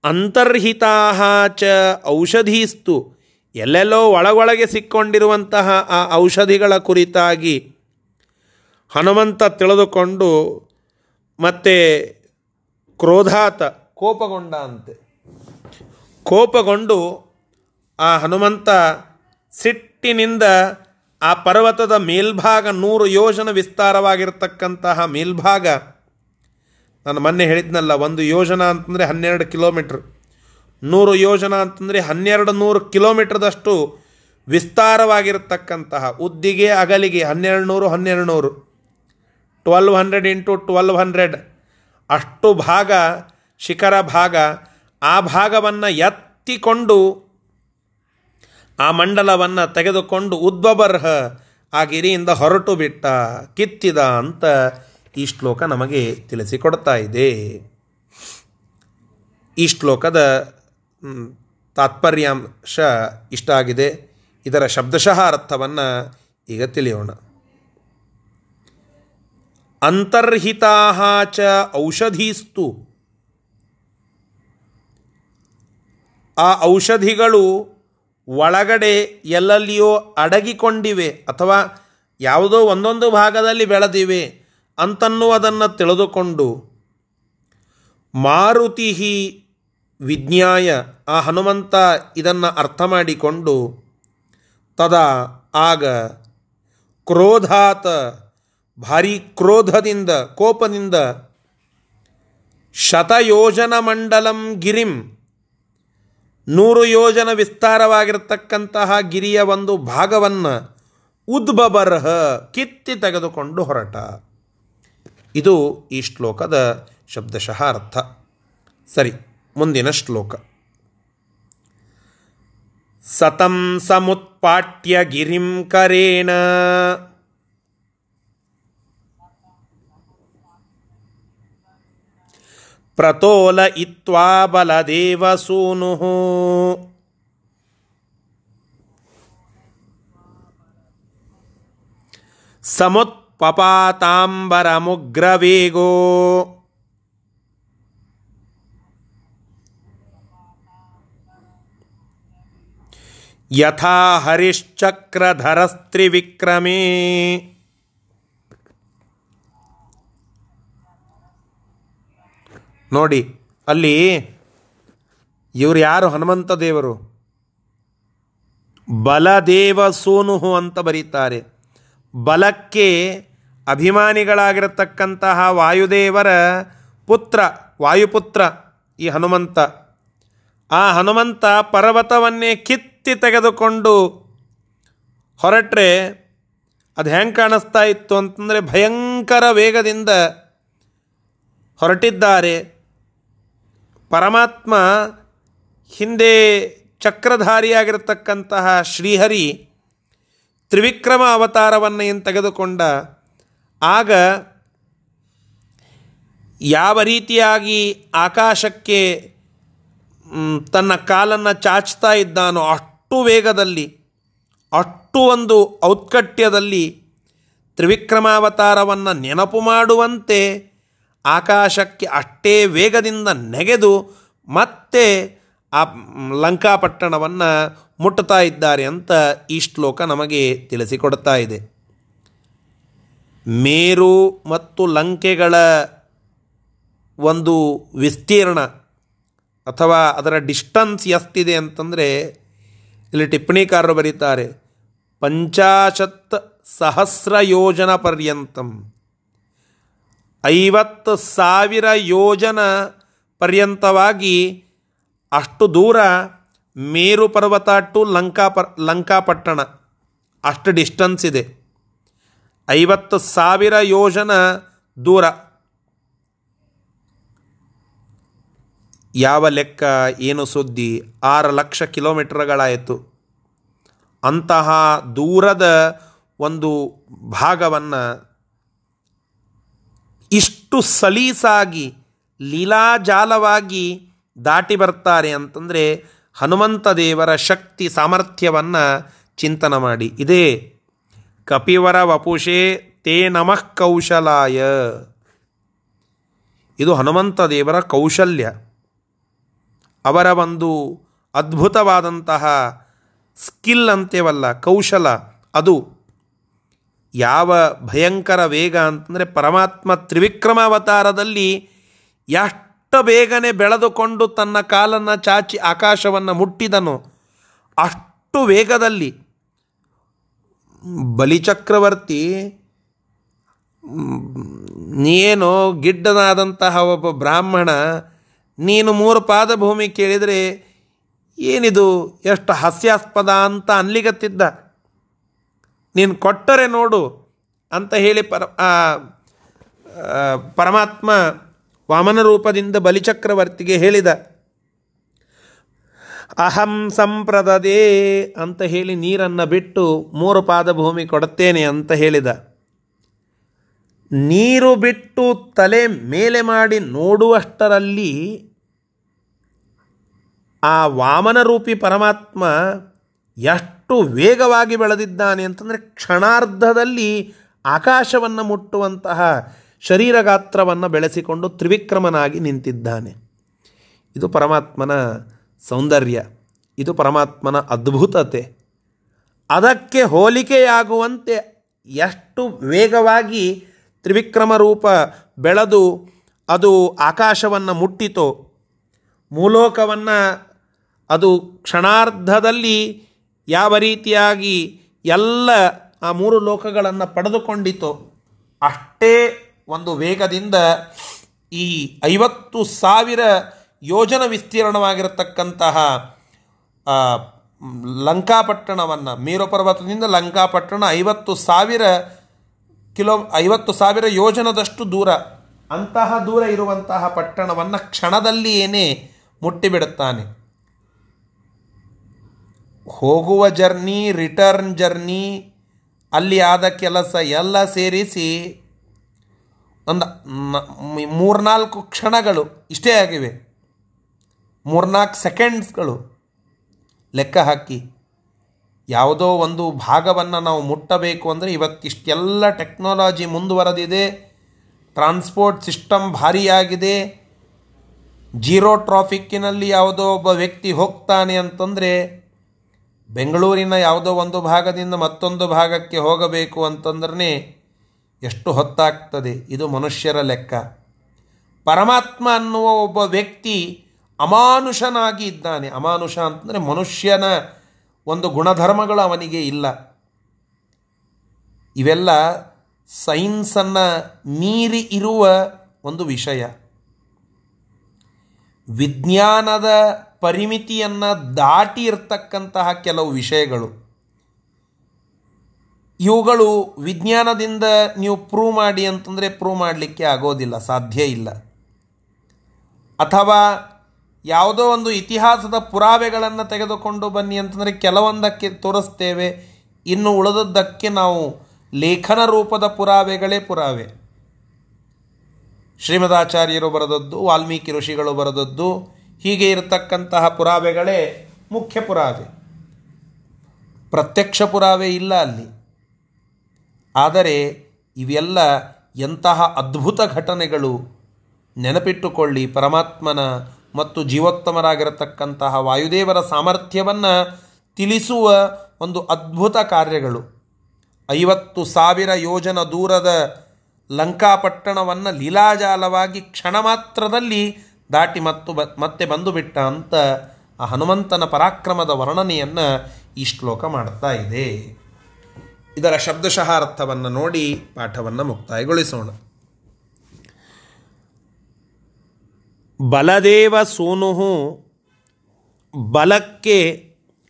ಅಂತರ್ಹಿತಾ ಚ ಔಷಧೀಸ್ತು. ಎಲ್ಲೆಲ್ಲೋ ಒಳಗೊಳಗೆ ಸಿಕ್ಕೊಂಡಿರುವಂತಹ ಆ ಔಷಧಿಗಳ ಕುರಿತಾಗಿ ಹನುಮಂತ ತಿಳಿದುಕೊಂಡು ಮತ್ತೆ ಕ್ರೋಧಾತ ಕೋಪಗೊಂಡ ಅಂತೆ ಕೋಪಗೊಂಡು ಆ ಹನುಮಂತ ಸಿಟ್ಟಿನಿಂದ ಆ ಪರ್ವತದ ಮೇಲ್ಭಾಗ ನೂರು ಯೋಜನ ವಿಸ್ತಾರವಾಗಿರ್ತಕ್ಕಂತಹ ಮೇಲ್ಭಾಗ. ನಾನು ಮೊನ್ನೆ ಹೇಳಿದ್ನಲ್ಲ, ಒಂದು ಯೋಜನ ಅಂತಂದರೆ ಹನ್ನೆರಡು ಕಿಲೋಮೀಟ್ರ್. ನೂರು ಯೋಜನ ಅಂತಂದರೆ ಹನ್ನೆರಡು ನೂರು ಕಿಲೋಮೀಟ್ರದಷ್ಟು ವಿಸ್ತಾರವಾಗಿರತಕ್ಕಂತಹ, ಉದ್ದಿಗೆ ಅಗಲಿಗೆ ಹನ್ನೆರಡು ನೂರು ಹನ್ನೆರಡು ನೂರು. Twelve hundred into twelve hundred. ಅಷ್ಟು ಭಾಗ, ಶಿಖರ ಭಾಗ ಆ ಭಾಗವನ್ನು ಎತ್ತಿಕೊಂಡು ಆ ಮಂಡಲವನ್ನು ತೆಗೆದುಕೊಂಡು ಉದ್ವಬರ್ಹ ಆ ಗಿರಿಯಿಂದ ಹೊರಟು ಬಿಟ್ಟ, ಕಿತ್ತಿದ ಅಂತ ಈ ಶ್ಲೋಕ ನಮಗೆ ತಿಳಿಸಿಕೊಡ್ತಾ ಇದೆ. ಈ ಶ್ಲೋಕದ ತಾತ್ಪರ್ಯಾಂಶ ಇಷ್ಟ ಆಗಿದೆ. ಇದರ ಶಬ್ದಶಃ ಅರ್ಥವನ್ನು ಈಗ ತಿಳಿಯೋಣ. ಅಂತರ್ಹಿತಾ ಚ ಔಷಧೀಸ್ತು. ಆ ಔಷಧಿಗಳು ಒಳಗಡೆ ಎಲ್ಲೆಲ್ಲಿಯೋ ಅಡಗಿಕೊಂಡಿವೆ ಅಥವಾ ಯಾವುದೋ ಒಂದೊಂದು ಭಾಗದಲ್ಲಿ ಬೆಳೆದಿವೆ ಅಂತನ್ನುವುದನ್ನು ತಿಳಿದುಕೊಂಡು ಮಾರುತಿ ವಿಜ್ಞಾಯ ಆ ಹನುಮಂತ ಇದನ್ನು ಅರ್ಥ ಮಾಡಿಕೊಂಡು, ತದಾ ಆಗ ಕ್ರೋಧಾತ, ಭಾರಿ ಕ್ರೋಧದಿಂದ, ಕೋಪದಿಂದ ಶತಯೋಜನ ಮಂಡಲಂ ಗಿರಿಂ ನೂರು ಯೋಜನ ವಿಸ್ತಾರವಾಗಿರತಕ್ಕಂತಹ ಗಿರಿಯ ಒಂದು ಭಾಗವನ್ನು ಉದ್ಭಬರ್ಹ ಕಿತ್ತಿ ತೆಗೆದುಕೊಂಡು ಹೊರಟ. ಇದು ಈ ಶ್ಲೋಕದ ಶಬ್ದಶಃ ಅರ್ಥ ಸರಿ, ಮುಂದಿನ ಶ್ಲೋಕ. ಸತಂ ಸಮುತ್ಪಾಟ್ಯ ಗಿರಿಂ ಕರೇಣ. प्रतोलयित्वा बलदेवसूनुः समुत्पपाताम्बरमुग्रवेगो। यथा हरिश्चक्रधरस्त्रिविक्रमे। ನೋಡಿ, ಅಲ್ಲಿ ಇವರು ಯಾರು? ಹನುಮಂತ ದೇವರು. ಬಲದೇವ ಸೋನುಹು ಅಂತ ಬರೀತಾರೆ. ಬಲಕ್ಕೆ ಅಭಿಮಾನಿಗಳಾಗಿರತಕ್ಕಂತಹ ವಾಯುದೇವರ ಪುತ್ರ, ವಾಯುಪುತ್ರ ಈ ಹನುಮಂತ. ಆ ಹನುಮಂತ ಪರ್ವತವನ್ನೇ ಕಿತ್ತಿ ತೆಗೆದುಕೊಂಡು ಹೊರಟ್ರೆ ಅದು ಹೆಂಗೆ ಕಾಣಿಸ್ತಾ ಇತ್ತು ಅಂತಂದರೆ ಭಯಂಕರ ವೇಗದಿಂದ ಹೊರಟಿದ್ದಾರೆ. ಪರಮಾತ್ಮ ಹಿಂದೆ ಚಕ್ರಧಾರಿಯಾಗಿರತಕ್ಕಂತಹ ಶ್ರೀಹರಿ ತ್ರಿವಿಕ್ರಮ ಅವತಾರವನ್ನು ಏನು ತೆಗೆದುಕೊಂಡ, ಆಗ ಯಾವ ರೀತಿಯಾಗಿ ಆಕಾಶಕ್ಕೆ ತನ್ನ ಕಾಲನ್ನು ಚಾಚ್ತಾ ಇದ್ದಾನೋ ಅಷ್ಟು ವೇಗದಲ್ಲಿ, ಅಷ್ಟು ಒಂದು ಔತ್ಕಟ್ಯದಲ್ಲಿ ತ್ರಿವಿಕ್ರಮಾವತಾರವನ್ನು ನೆನಪು ಮಾಡುವಂತೆ ಆಕಾಶಕ್ಕೆ ಅಷ್ಟೇ ವೇಗದಿಂದ ನೆಗೆದು ಮತ್ತೆ ಆ ಲಂಕಾಪಟ್ಟಣವನ್ನು ಮುಟ್ಟುತ್ತಾ ಇದ್ದಾರೆ ಅಂತ ಈ ಶ್ಲೋಕ ನಮಗೆ ತಿಳಿಸಿಕೊಡ್ತಾ ಇದೆ. ಮೇರು ಮತ್ತು ಲಂಕೆಗಳ ಒಂದು ವಿಸ್ತೀರ್ಣ ಅಥವಾ ಅದರ ಡಿಸ್ಟನ್ಸ್ ಎಷ್ಟಿದೆ ಅಂತಂದರೆ ಇಲ್ಲಿ ಟಿಪ್ಪಣಿಕಾರರು ಬರೀತಾರೆ, ಪಂಚಾಶತ್ ಸಹಸ್ರ ಯೋಜನ ಪರ್ಯಂತಂ. ಐವತ್ತು ಸಾವಿರ ಯೋಜನ ಪರ್ಯಂತವಾಗಿ ಅಷ್ಟು ದೂರ ಮೇರು ಪರ್ವತ ಟು ಲಂಕಾ ಲಂಕಾಪಟ್ಟಣ ಅಷ್ಟು ಡಿಸ್ಟನ್ಸ್ ಇದೆ. ಐವತ್ತು ಸಾವಿರ ಯೋಜನ ದೂರ. ಯಾವ ಲೆಕ್ಕ, ಏನು ಸುದ್ದಿ, ಆರು ಲಕ್ಷ ಕಿಲೋಮೀಟರ್ಗಳಾಯಿತು. ಅಂತಹ ದೂರದ ಒಂದು ಭಾಗವನ್ನು ಇಷ್ಟು ಸಲೀಸಾಗಿ, ಲೀಲಾಜಾಲವಾಗಿ ದಾಟಿ ಬರ್ತಾರೆ ಅಂತಂದರೆ ಹನುಮಂತ ದೇವರ ಶಕ್ತಿ ಸಾಮರ್ಥ್ಯವನ್ನು ಚಿಂತನ ಮಾಡಿ. ಇದೇ, ಕಪಿವರ ವಪುಷೇ ತೇ ನಮಃ ಕೌಶಲಾಯ. ಇದು ಹನುಮಂತ ದೇವರ ಕೌಶಲ್ಯ. ಅವರ ಒಂದು ಅದ್ಭುತವಾದಂತಹ ಸ್ಕಿಲ್ ಅಂತೇವಲ್ಲ, ಕೌಶಲ, ಅದು ಯಾವ ಭಯಂಕರ ವೇಗ ಅಂತಂದರೆ ಪರಮಾತ್ಮ ತ್ರಿವಿಕ್ರಮಾವತಾರದಲ್ಲಿ ಎಷ್ಟು ಬೇಗನೆ ಬೆಳೆದುಕೊಂಡು ತನ್ನ ಕಾಲನ್ನು ಚಾಚಿ ಆಕಾಶವನ್ನು ಮುಟ್ಟಿದನು ಅಷ್ಟು ವೇಗದಲ್ಲಿ ಬಲಿಚಕ್ರವರ್ತಿ ನೀನು ಗಿಡ್ಡನಾದಂತಹ ಒಬ್ಬ ಬ್ರಾಹ್ಮಣ, ನೀನು ಮೂರು ಪಾದ ಭೂಮಿ ಕೇಳಿದರೆ ಏನಿದು, ಎಷ್ಟು ಹಾಸ್ಯಾಸ್ಪದ ಅಂತ ಅನ್ಲಿಗತ್ತಿದ್ದ ನೀನು ಕೊಟ್ಟರೆ ನೋಡು ಅಂತ ಹೇಳಿ ಪರ ಪರಮಾತ್ಮ ವಾಮನ ರೂಪದಿಂದ ಬಲಿಚಕ್ರವರ್ತಿಗೆ ಹೇಳಿದ. ಅಹಂ ಸಂಪ್ರದದೇ ಅಂತ ಹೇಳಿ ನೀರನ್ನು ಬಿಟ್ಟು ಮೂರು ಪಾದ ಭೂಮಿ ಕೊಡುತ್ತೇನೆ ಅಂತ ಹೇಳಿದ. ನೀರು ಬಿಟ್ಟು ತಲೆ ಮೇಲೆ ಮಾಡಿ ನೋಡುವಷ್ಟರಲ್ಲಿ ಆ ವಾಮನ ರೂಪಿ ಪರಮಾತ್ಮ ಎಷ್ಟು ವೇಗವಾಗಿ ಬೆಳೆದಿದ್ದಾನೆ ಅಂತಂದರೆ ಕ್ಷಣಾರ್ಧದಲ್ಲಿ ಆಕಾಶವನ್ನು ಮುಟ್ಟುವಂತಹ ಶರೀರ ಗಾತ್ರವನ್ನು ಬೆಳೆಸಿಕೊಂಡು ತ್ರಿವಿಕ್ರಮನಾಗಿ ನಿಂತಿದ್ದಾನೆ. ಇದು ಪರಮಾತ್ಮನ ಸೌಂದರ್ಯ. ಇದು ಪರಮಾತ್ಮನ ಅದ್ಭುತತೆ. ಅದಕ್ಕೆ ಹೋಲಿಕೆಯಾಗುವಂತೆ ಎಷ್ಟು ವೇಗವಾಗಿ ತ್ರಿವಿಕ್ರಮ ರೂಪ ಬೆಳೆದು ಅದು ಆಕಾಶವನ್ನು ಮುಟ್ಟಿತೋ ಮೂಲೋಕವನ್ನು ಅದು ಕ್ಷಣಾರ್ಧದಲ್ಲಿ ಯಾವ ರೀತಿಯಾಗಿ ಎಲ್ಲ ಆ ಮೂರು ಲೋಕಗಳನ್ನು ಪಡೆದುಕೊಂಡಿತೋ ಅಷ್ಟೇ ಒಂದು ವೇಗದಿಂದ ಈ ಐವತ್ತು ಸಾವಿರ ಯೋಜನ ವಿಸ್ತೀರ್ಣವಾಗಿರತಕ್ಕಂತಹ ಲಂಕಾಪಟ್ಟಣವನ್ನು, ಮೇರು ಪರ್ವತದಿಂದ ಲಂಕಾಪಟ್ಟಣ ಐವತ್ತು ಸಾವಿರ ಕಿಲೋ, ಐವತ್ತು ಸಾವಿರ ಯೋಜನದಷ್ಟು ದೂರ, ಅಂತಹ ದೂರ ಇರುವಂತಹ ಪಟ್ಟಣವನ್ನು ಕ್ಷಣದಲ್ಲಿಯೇನೇ ಮುಟ್ಟಿಬಿಡುತ್ತಾನೆ. ಹೋಗುವ ಜರ್ನಿ ರಿಟರ್ನ್ ಜರ್ನಿ, ಅಲ್ಲಿ ಆದ ಕೆಲಸ ಎಲ್ಲ ಸೇರಿಸಿ ಒಂದು ಮೂರ್ನಾಲ್ಕು ಕ್ಷಣಗಳು ಇಷ್ಟೇ ಆಗಿವೆ. ಮೂರ್ನಾಲ್ಕು ಸೆಕೆಂಡ್ಸ್ಗಳು ಲೆಕ್ಕ ಹಾಕಿ. ಯಾವುದೋ ಒಂದು ಭಾಗವನ್ನು ನಾವು ಮುಟ್ಟಬೇಕು ಅಂದರೆ ಇವತ್ತಿಷ್ಟೆಲ್ಲ ಟೆಕ್ನಾಲಜಿ ಮುಂದುವರೆದಿದೆ. ಟ್ರಾನ್ಸ್ಪೋರ್ಟ್ ಸಿಸ್ಟಮ್ ಭಾರಿಯಾಗಿದೆ. ಜೀರೋ ಟ್ರಾಫಿಕ್ಕಿನಲ್ಲಿ ಯಾವುದೋ ಒಬ್ಬ ವ್ಯಕ್ತಿ ಹೋಗ್ತಾನೆ ಅಂತಂದರೆ ಬೆಂಗಳೂರಿನ ಯಾವುದೋ ಒಂದು ಭಾಗದಿಂದ ಮತ್ತೊಂದು ಭಾಗಕ್ಕೆ ಹೋಗಬೇಕು ಅಂತಂದ್ರೆ ಎಷ್ಟು ಹೊತ್ತಾಗ್ತದೆ. ಇದು ಮನುಷ್ಯರ ಲೆಕ್ಕ. ಪರಮಾತ್ಮ ಅನ್ನುವ ಒಬ್ಬ ವ್ಯಕ್ತಿ ಅಮಾನುಷನಾಗಿ ಇದ್ದಾನೆ. ಅಮಾನುಷ ಅಂತಂದರೆ ಮನುಷ್ಯನ ಒಂದು ಗುಣಧರ್ಮಗಳು ಅವನಿಗೆ ಇಲ್ಲ. ಇವೆಲ್ಲ ಸೈನ್ಸನ್ನು ಮೀರಿ ಇರುವ ಒಂದು ವಿಷಯ. ವಿಜ್ಞಾನದ ಪರಿಮಿತಿಯನ್ನು ದಾಟಿ ಇರ್ತಕ್ಕಂತಹ ಕೆಲವು ವಿಷಯಗಳು. ಇವುಗಳು ವಿಜ್ಞಾನದಿಂದ ನೀವು ಪ್ರೂವ್ ಮಾಡಿ ಅಂತಂದರೆ ಪ್ರೂವ್ ಮಾಡಲಿಕ್ಕೆ ಆಗೋದಿಲ್ಲ, ಸಾಧ್ಯ ಇಲ್ಲ. ಅಥವಾ ಯಾವುದೋ ಒಂದು ಇತಿಹಾಸದ ಪುರಾವೆಗಳನ್ನು ತೆಗೆದುಕೊಂಡು ಬನ್ನಿ ಅಂತಂದರೆ ಕೆಲವೊಂದಕ್ಕೆ ತೋರಿಸ್ತೇವೆ, ಇನ್ನು ಉಳಿದದ್ದಕ್ಕೆ ನಾವು ಲೇಖನ ರೂಪದ ಪುರಾವೆಗಳೇ ಪುರಾವೆ. ಶ್ರೀಮದಾಚಾರ್ಯರು ಬರೆದದ್ದು, ವಾಲ್ಮೀಕಿ ಋಷಿಗಳು ಬರೆದದ್ದು ಹೀಗೆ ಇರತಕ್ಕಂತಹ ಪುರಾವೆಗಳೇ ಮುಖ್ಯ ಪುರಾವೆ. ಪ್ರತ್ಯಕ್ಷ ಪುರಾವೆ ಇಲ್ಲ ಅಲ್ಲಿ. ಆದರೆ ಇವೆಲ್ಲ ಎಂತಹ ಅದ್ಭುತ ಘಟನೆಗಳು ನೆನಪಿಟ್ಟುಕೊಳ್ಳಿ ಪರಮಾತ್ಮನ ಮತ್ತು ಜೀವೋತ್ತಮರಾಗಿರತಕ್ಕಂತಹ ವಾಯುದೇವರ ಸಾಮರ್ಥ್ಯವನ್ನು ತಿಳಿಸುವ ಒಂದು ಅದ್ಭುತ ಕಾರ್ಯಗಳು. ಐವತ್ತು ಸಾವಿರ ಯೋಜನ ದೂರದ ಲಂಕಾಪಟ್ಟಣವನ್ನು ಲೀಲಾಜಾಲವಾಗಿ ಕ್ಷಣ ಮಾತ್ರದಲ್ಲಿ ದಾಟಿ ಮತ್ತು ಬ, ಮತ್ತೆ ಬಂದು ಬಿಟ್ಟ ಅಂತ ಆ ಹನುಮಂತನ ಪರಾಕ್ರಮದ ವರ್ಣನೆಯನ್ನು ಈ ಶ್ಲೋಕ ಮಾಡ್ತಾ ಇದೆ. ಇದರ ಶಬ್ದಶಃ ಅರ್ಥವನ್ನು ನೋಡಿ ಪಾಠವನ್ನು ಮುಕ್ತಾಯಗೊಳಿಸೋಣ. ಬಲದೇವ ಸೂನು ಬಲಕ್ಕೆ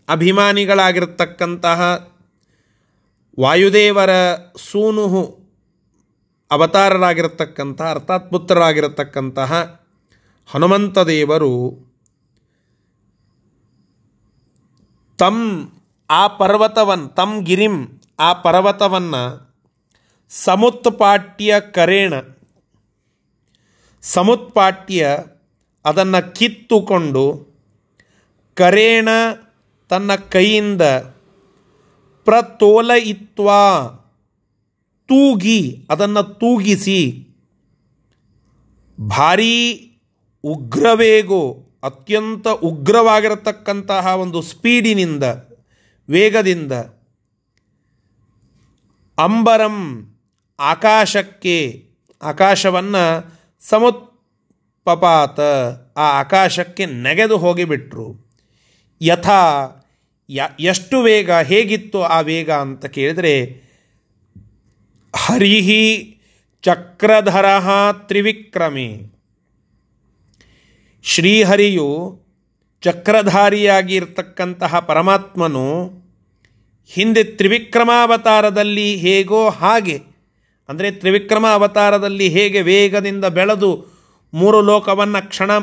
ಅಭಿಮಾನಿಗಳಾಗಿರ್ತಕ್ಕಂತಹ ವಾಯುದೇವರ ಸೂನು ಅವತಾರರಾಗಿರತಕ್ಕಂತಹ, ಅರ್ಥಾತ್ ಪುತ್ರರಾಗಿರತಕ್ಕಂತಹ ಹನುಮಂತ ದೇವರು ತಮ್ ಆ ಪರ್ವತವನ್ ತಮ್ ಗಿರಿಂ ಆ ಪರ್ವತವನ್ನು ಸಮುತ್ಪಾಟ್ಯ ಕರೇಣ. ಸಮುತ್ಪಾಟ್ಯ ಅದನ್ನು ಕಿತ್ತುಕೊಂಡು ಕರೇಣ ತನ್ನ ಕೈಯಿಂದ ಪ್ರತೋಲಯಿತ್ವಾ, ತೂಗಿ, ಅದನ್ನು ತೂಗಿಸಿ, ಭಾರೀ ಉಗ್ರವೇಗೋ, ಅತ್ಯಂತ ಉಗ್ರವಾಗಿರತಕ್ಕಂತಹ ಒಂದು ಸ್ಪೀಡಿನಿಂದ, ವೇಗದಿಂದ ಅಂಬರಂ ಆಕಾಶಕ್ಕೆ, ಆಕಾಶವನ್ನು ಸಮುತ್ಪಪಾತ, ಆ ಆಕಾಶಕ್ಕೆ ನೆಗೆದು ಹೋಗಿಬಿಟ್ರು. ಯಥಾ ಎಷ್ಟು ವೇಗ, ಹೇಗಿತ್ತು ಆ ವೇಗ ಅಂತ ಕೇಳಿದರೆ, ಹರಿಹಿ ಚಕ್ರಧರ ತ್ರಿವಿಕ್ರಮಿ. ಶ್ರೀಹರಿಯು ಚಕ್ರಧಾರಿಯಾಗಿ ಇರತಕ್ಕಂತಹ ಪರಮಾತ್ಮನು ಹಿಂದೆ ತ್ರಿವಿಕ್ರಮಾವತಾರದಲ್ಲಿ ಹೇಗೋ ಹಾಗೆ, ಅಂದರೆ ತ್ರಿವಿಕ್ರಮ ಅವತಾರದಲ್ಲಿ ಹೇಗೆ ವೇಗದಿಂದ ಬೆಳೆದು ಮೂರು ಲೋಕವನ್ನು ಕ್ಷಣ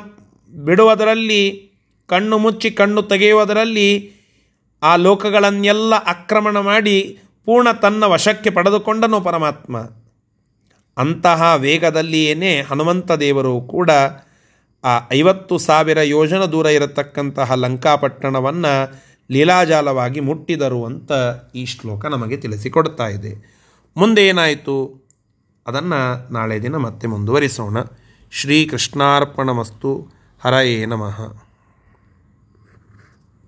ಬಿಡುವುದರಲ್ಲಿ, ಕಣ್ಣು ಮುಚ್ಚಿ ಕಣ್ಣು ತೆಗೆಯುವುದರಲ್ಲಿ ಆ ಲೋಕಗಳನ್ನೆಲ್ಲ ಆಕ್ರಮಣ ಮಾಡಿ ಪೂರ್ಣ ತನ್ನ ವಶಕ್ಕೆ ಪಡೆದುಕೊಂಡನು ಪರಮಾತ್ಮ. ಅಂತಹ ವೇಗದಲ್ಲಿಯೇ ಹನುಮಂತ ದೇವರು ಕೂಡ ಆ ಐವತ್ತು ಸಾವಿರ ಯೋಜನ ದೂರ ಇರತಕ್ಕಂತಹ ಲಂಕಾಪಟ್ಟಣವನ್ನು ಲೀಲಾಜಾಲವಾಗಿ ಮುಟ್ಟಿದರು ಅಂತ ಈ ಶ್ಲೋಕ ನಮಗೆ ತಿಳಿಸಿಕೊಡ್ತಾ ಇದೆ. ಮುಂದೆ ಏನಾಯಿತು? ಅದನ್ನು ನಾಳೆ ದಿನ ಮತ್ತೆ ಮುಂದುವರಿಸೋಣ. ಶ್ರೀಕೃಷ್ಣಾರ್ಪಣಮಸ್ತು. ಹರಯೇ ನಮಃ.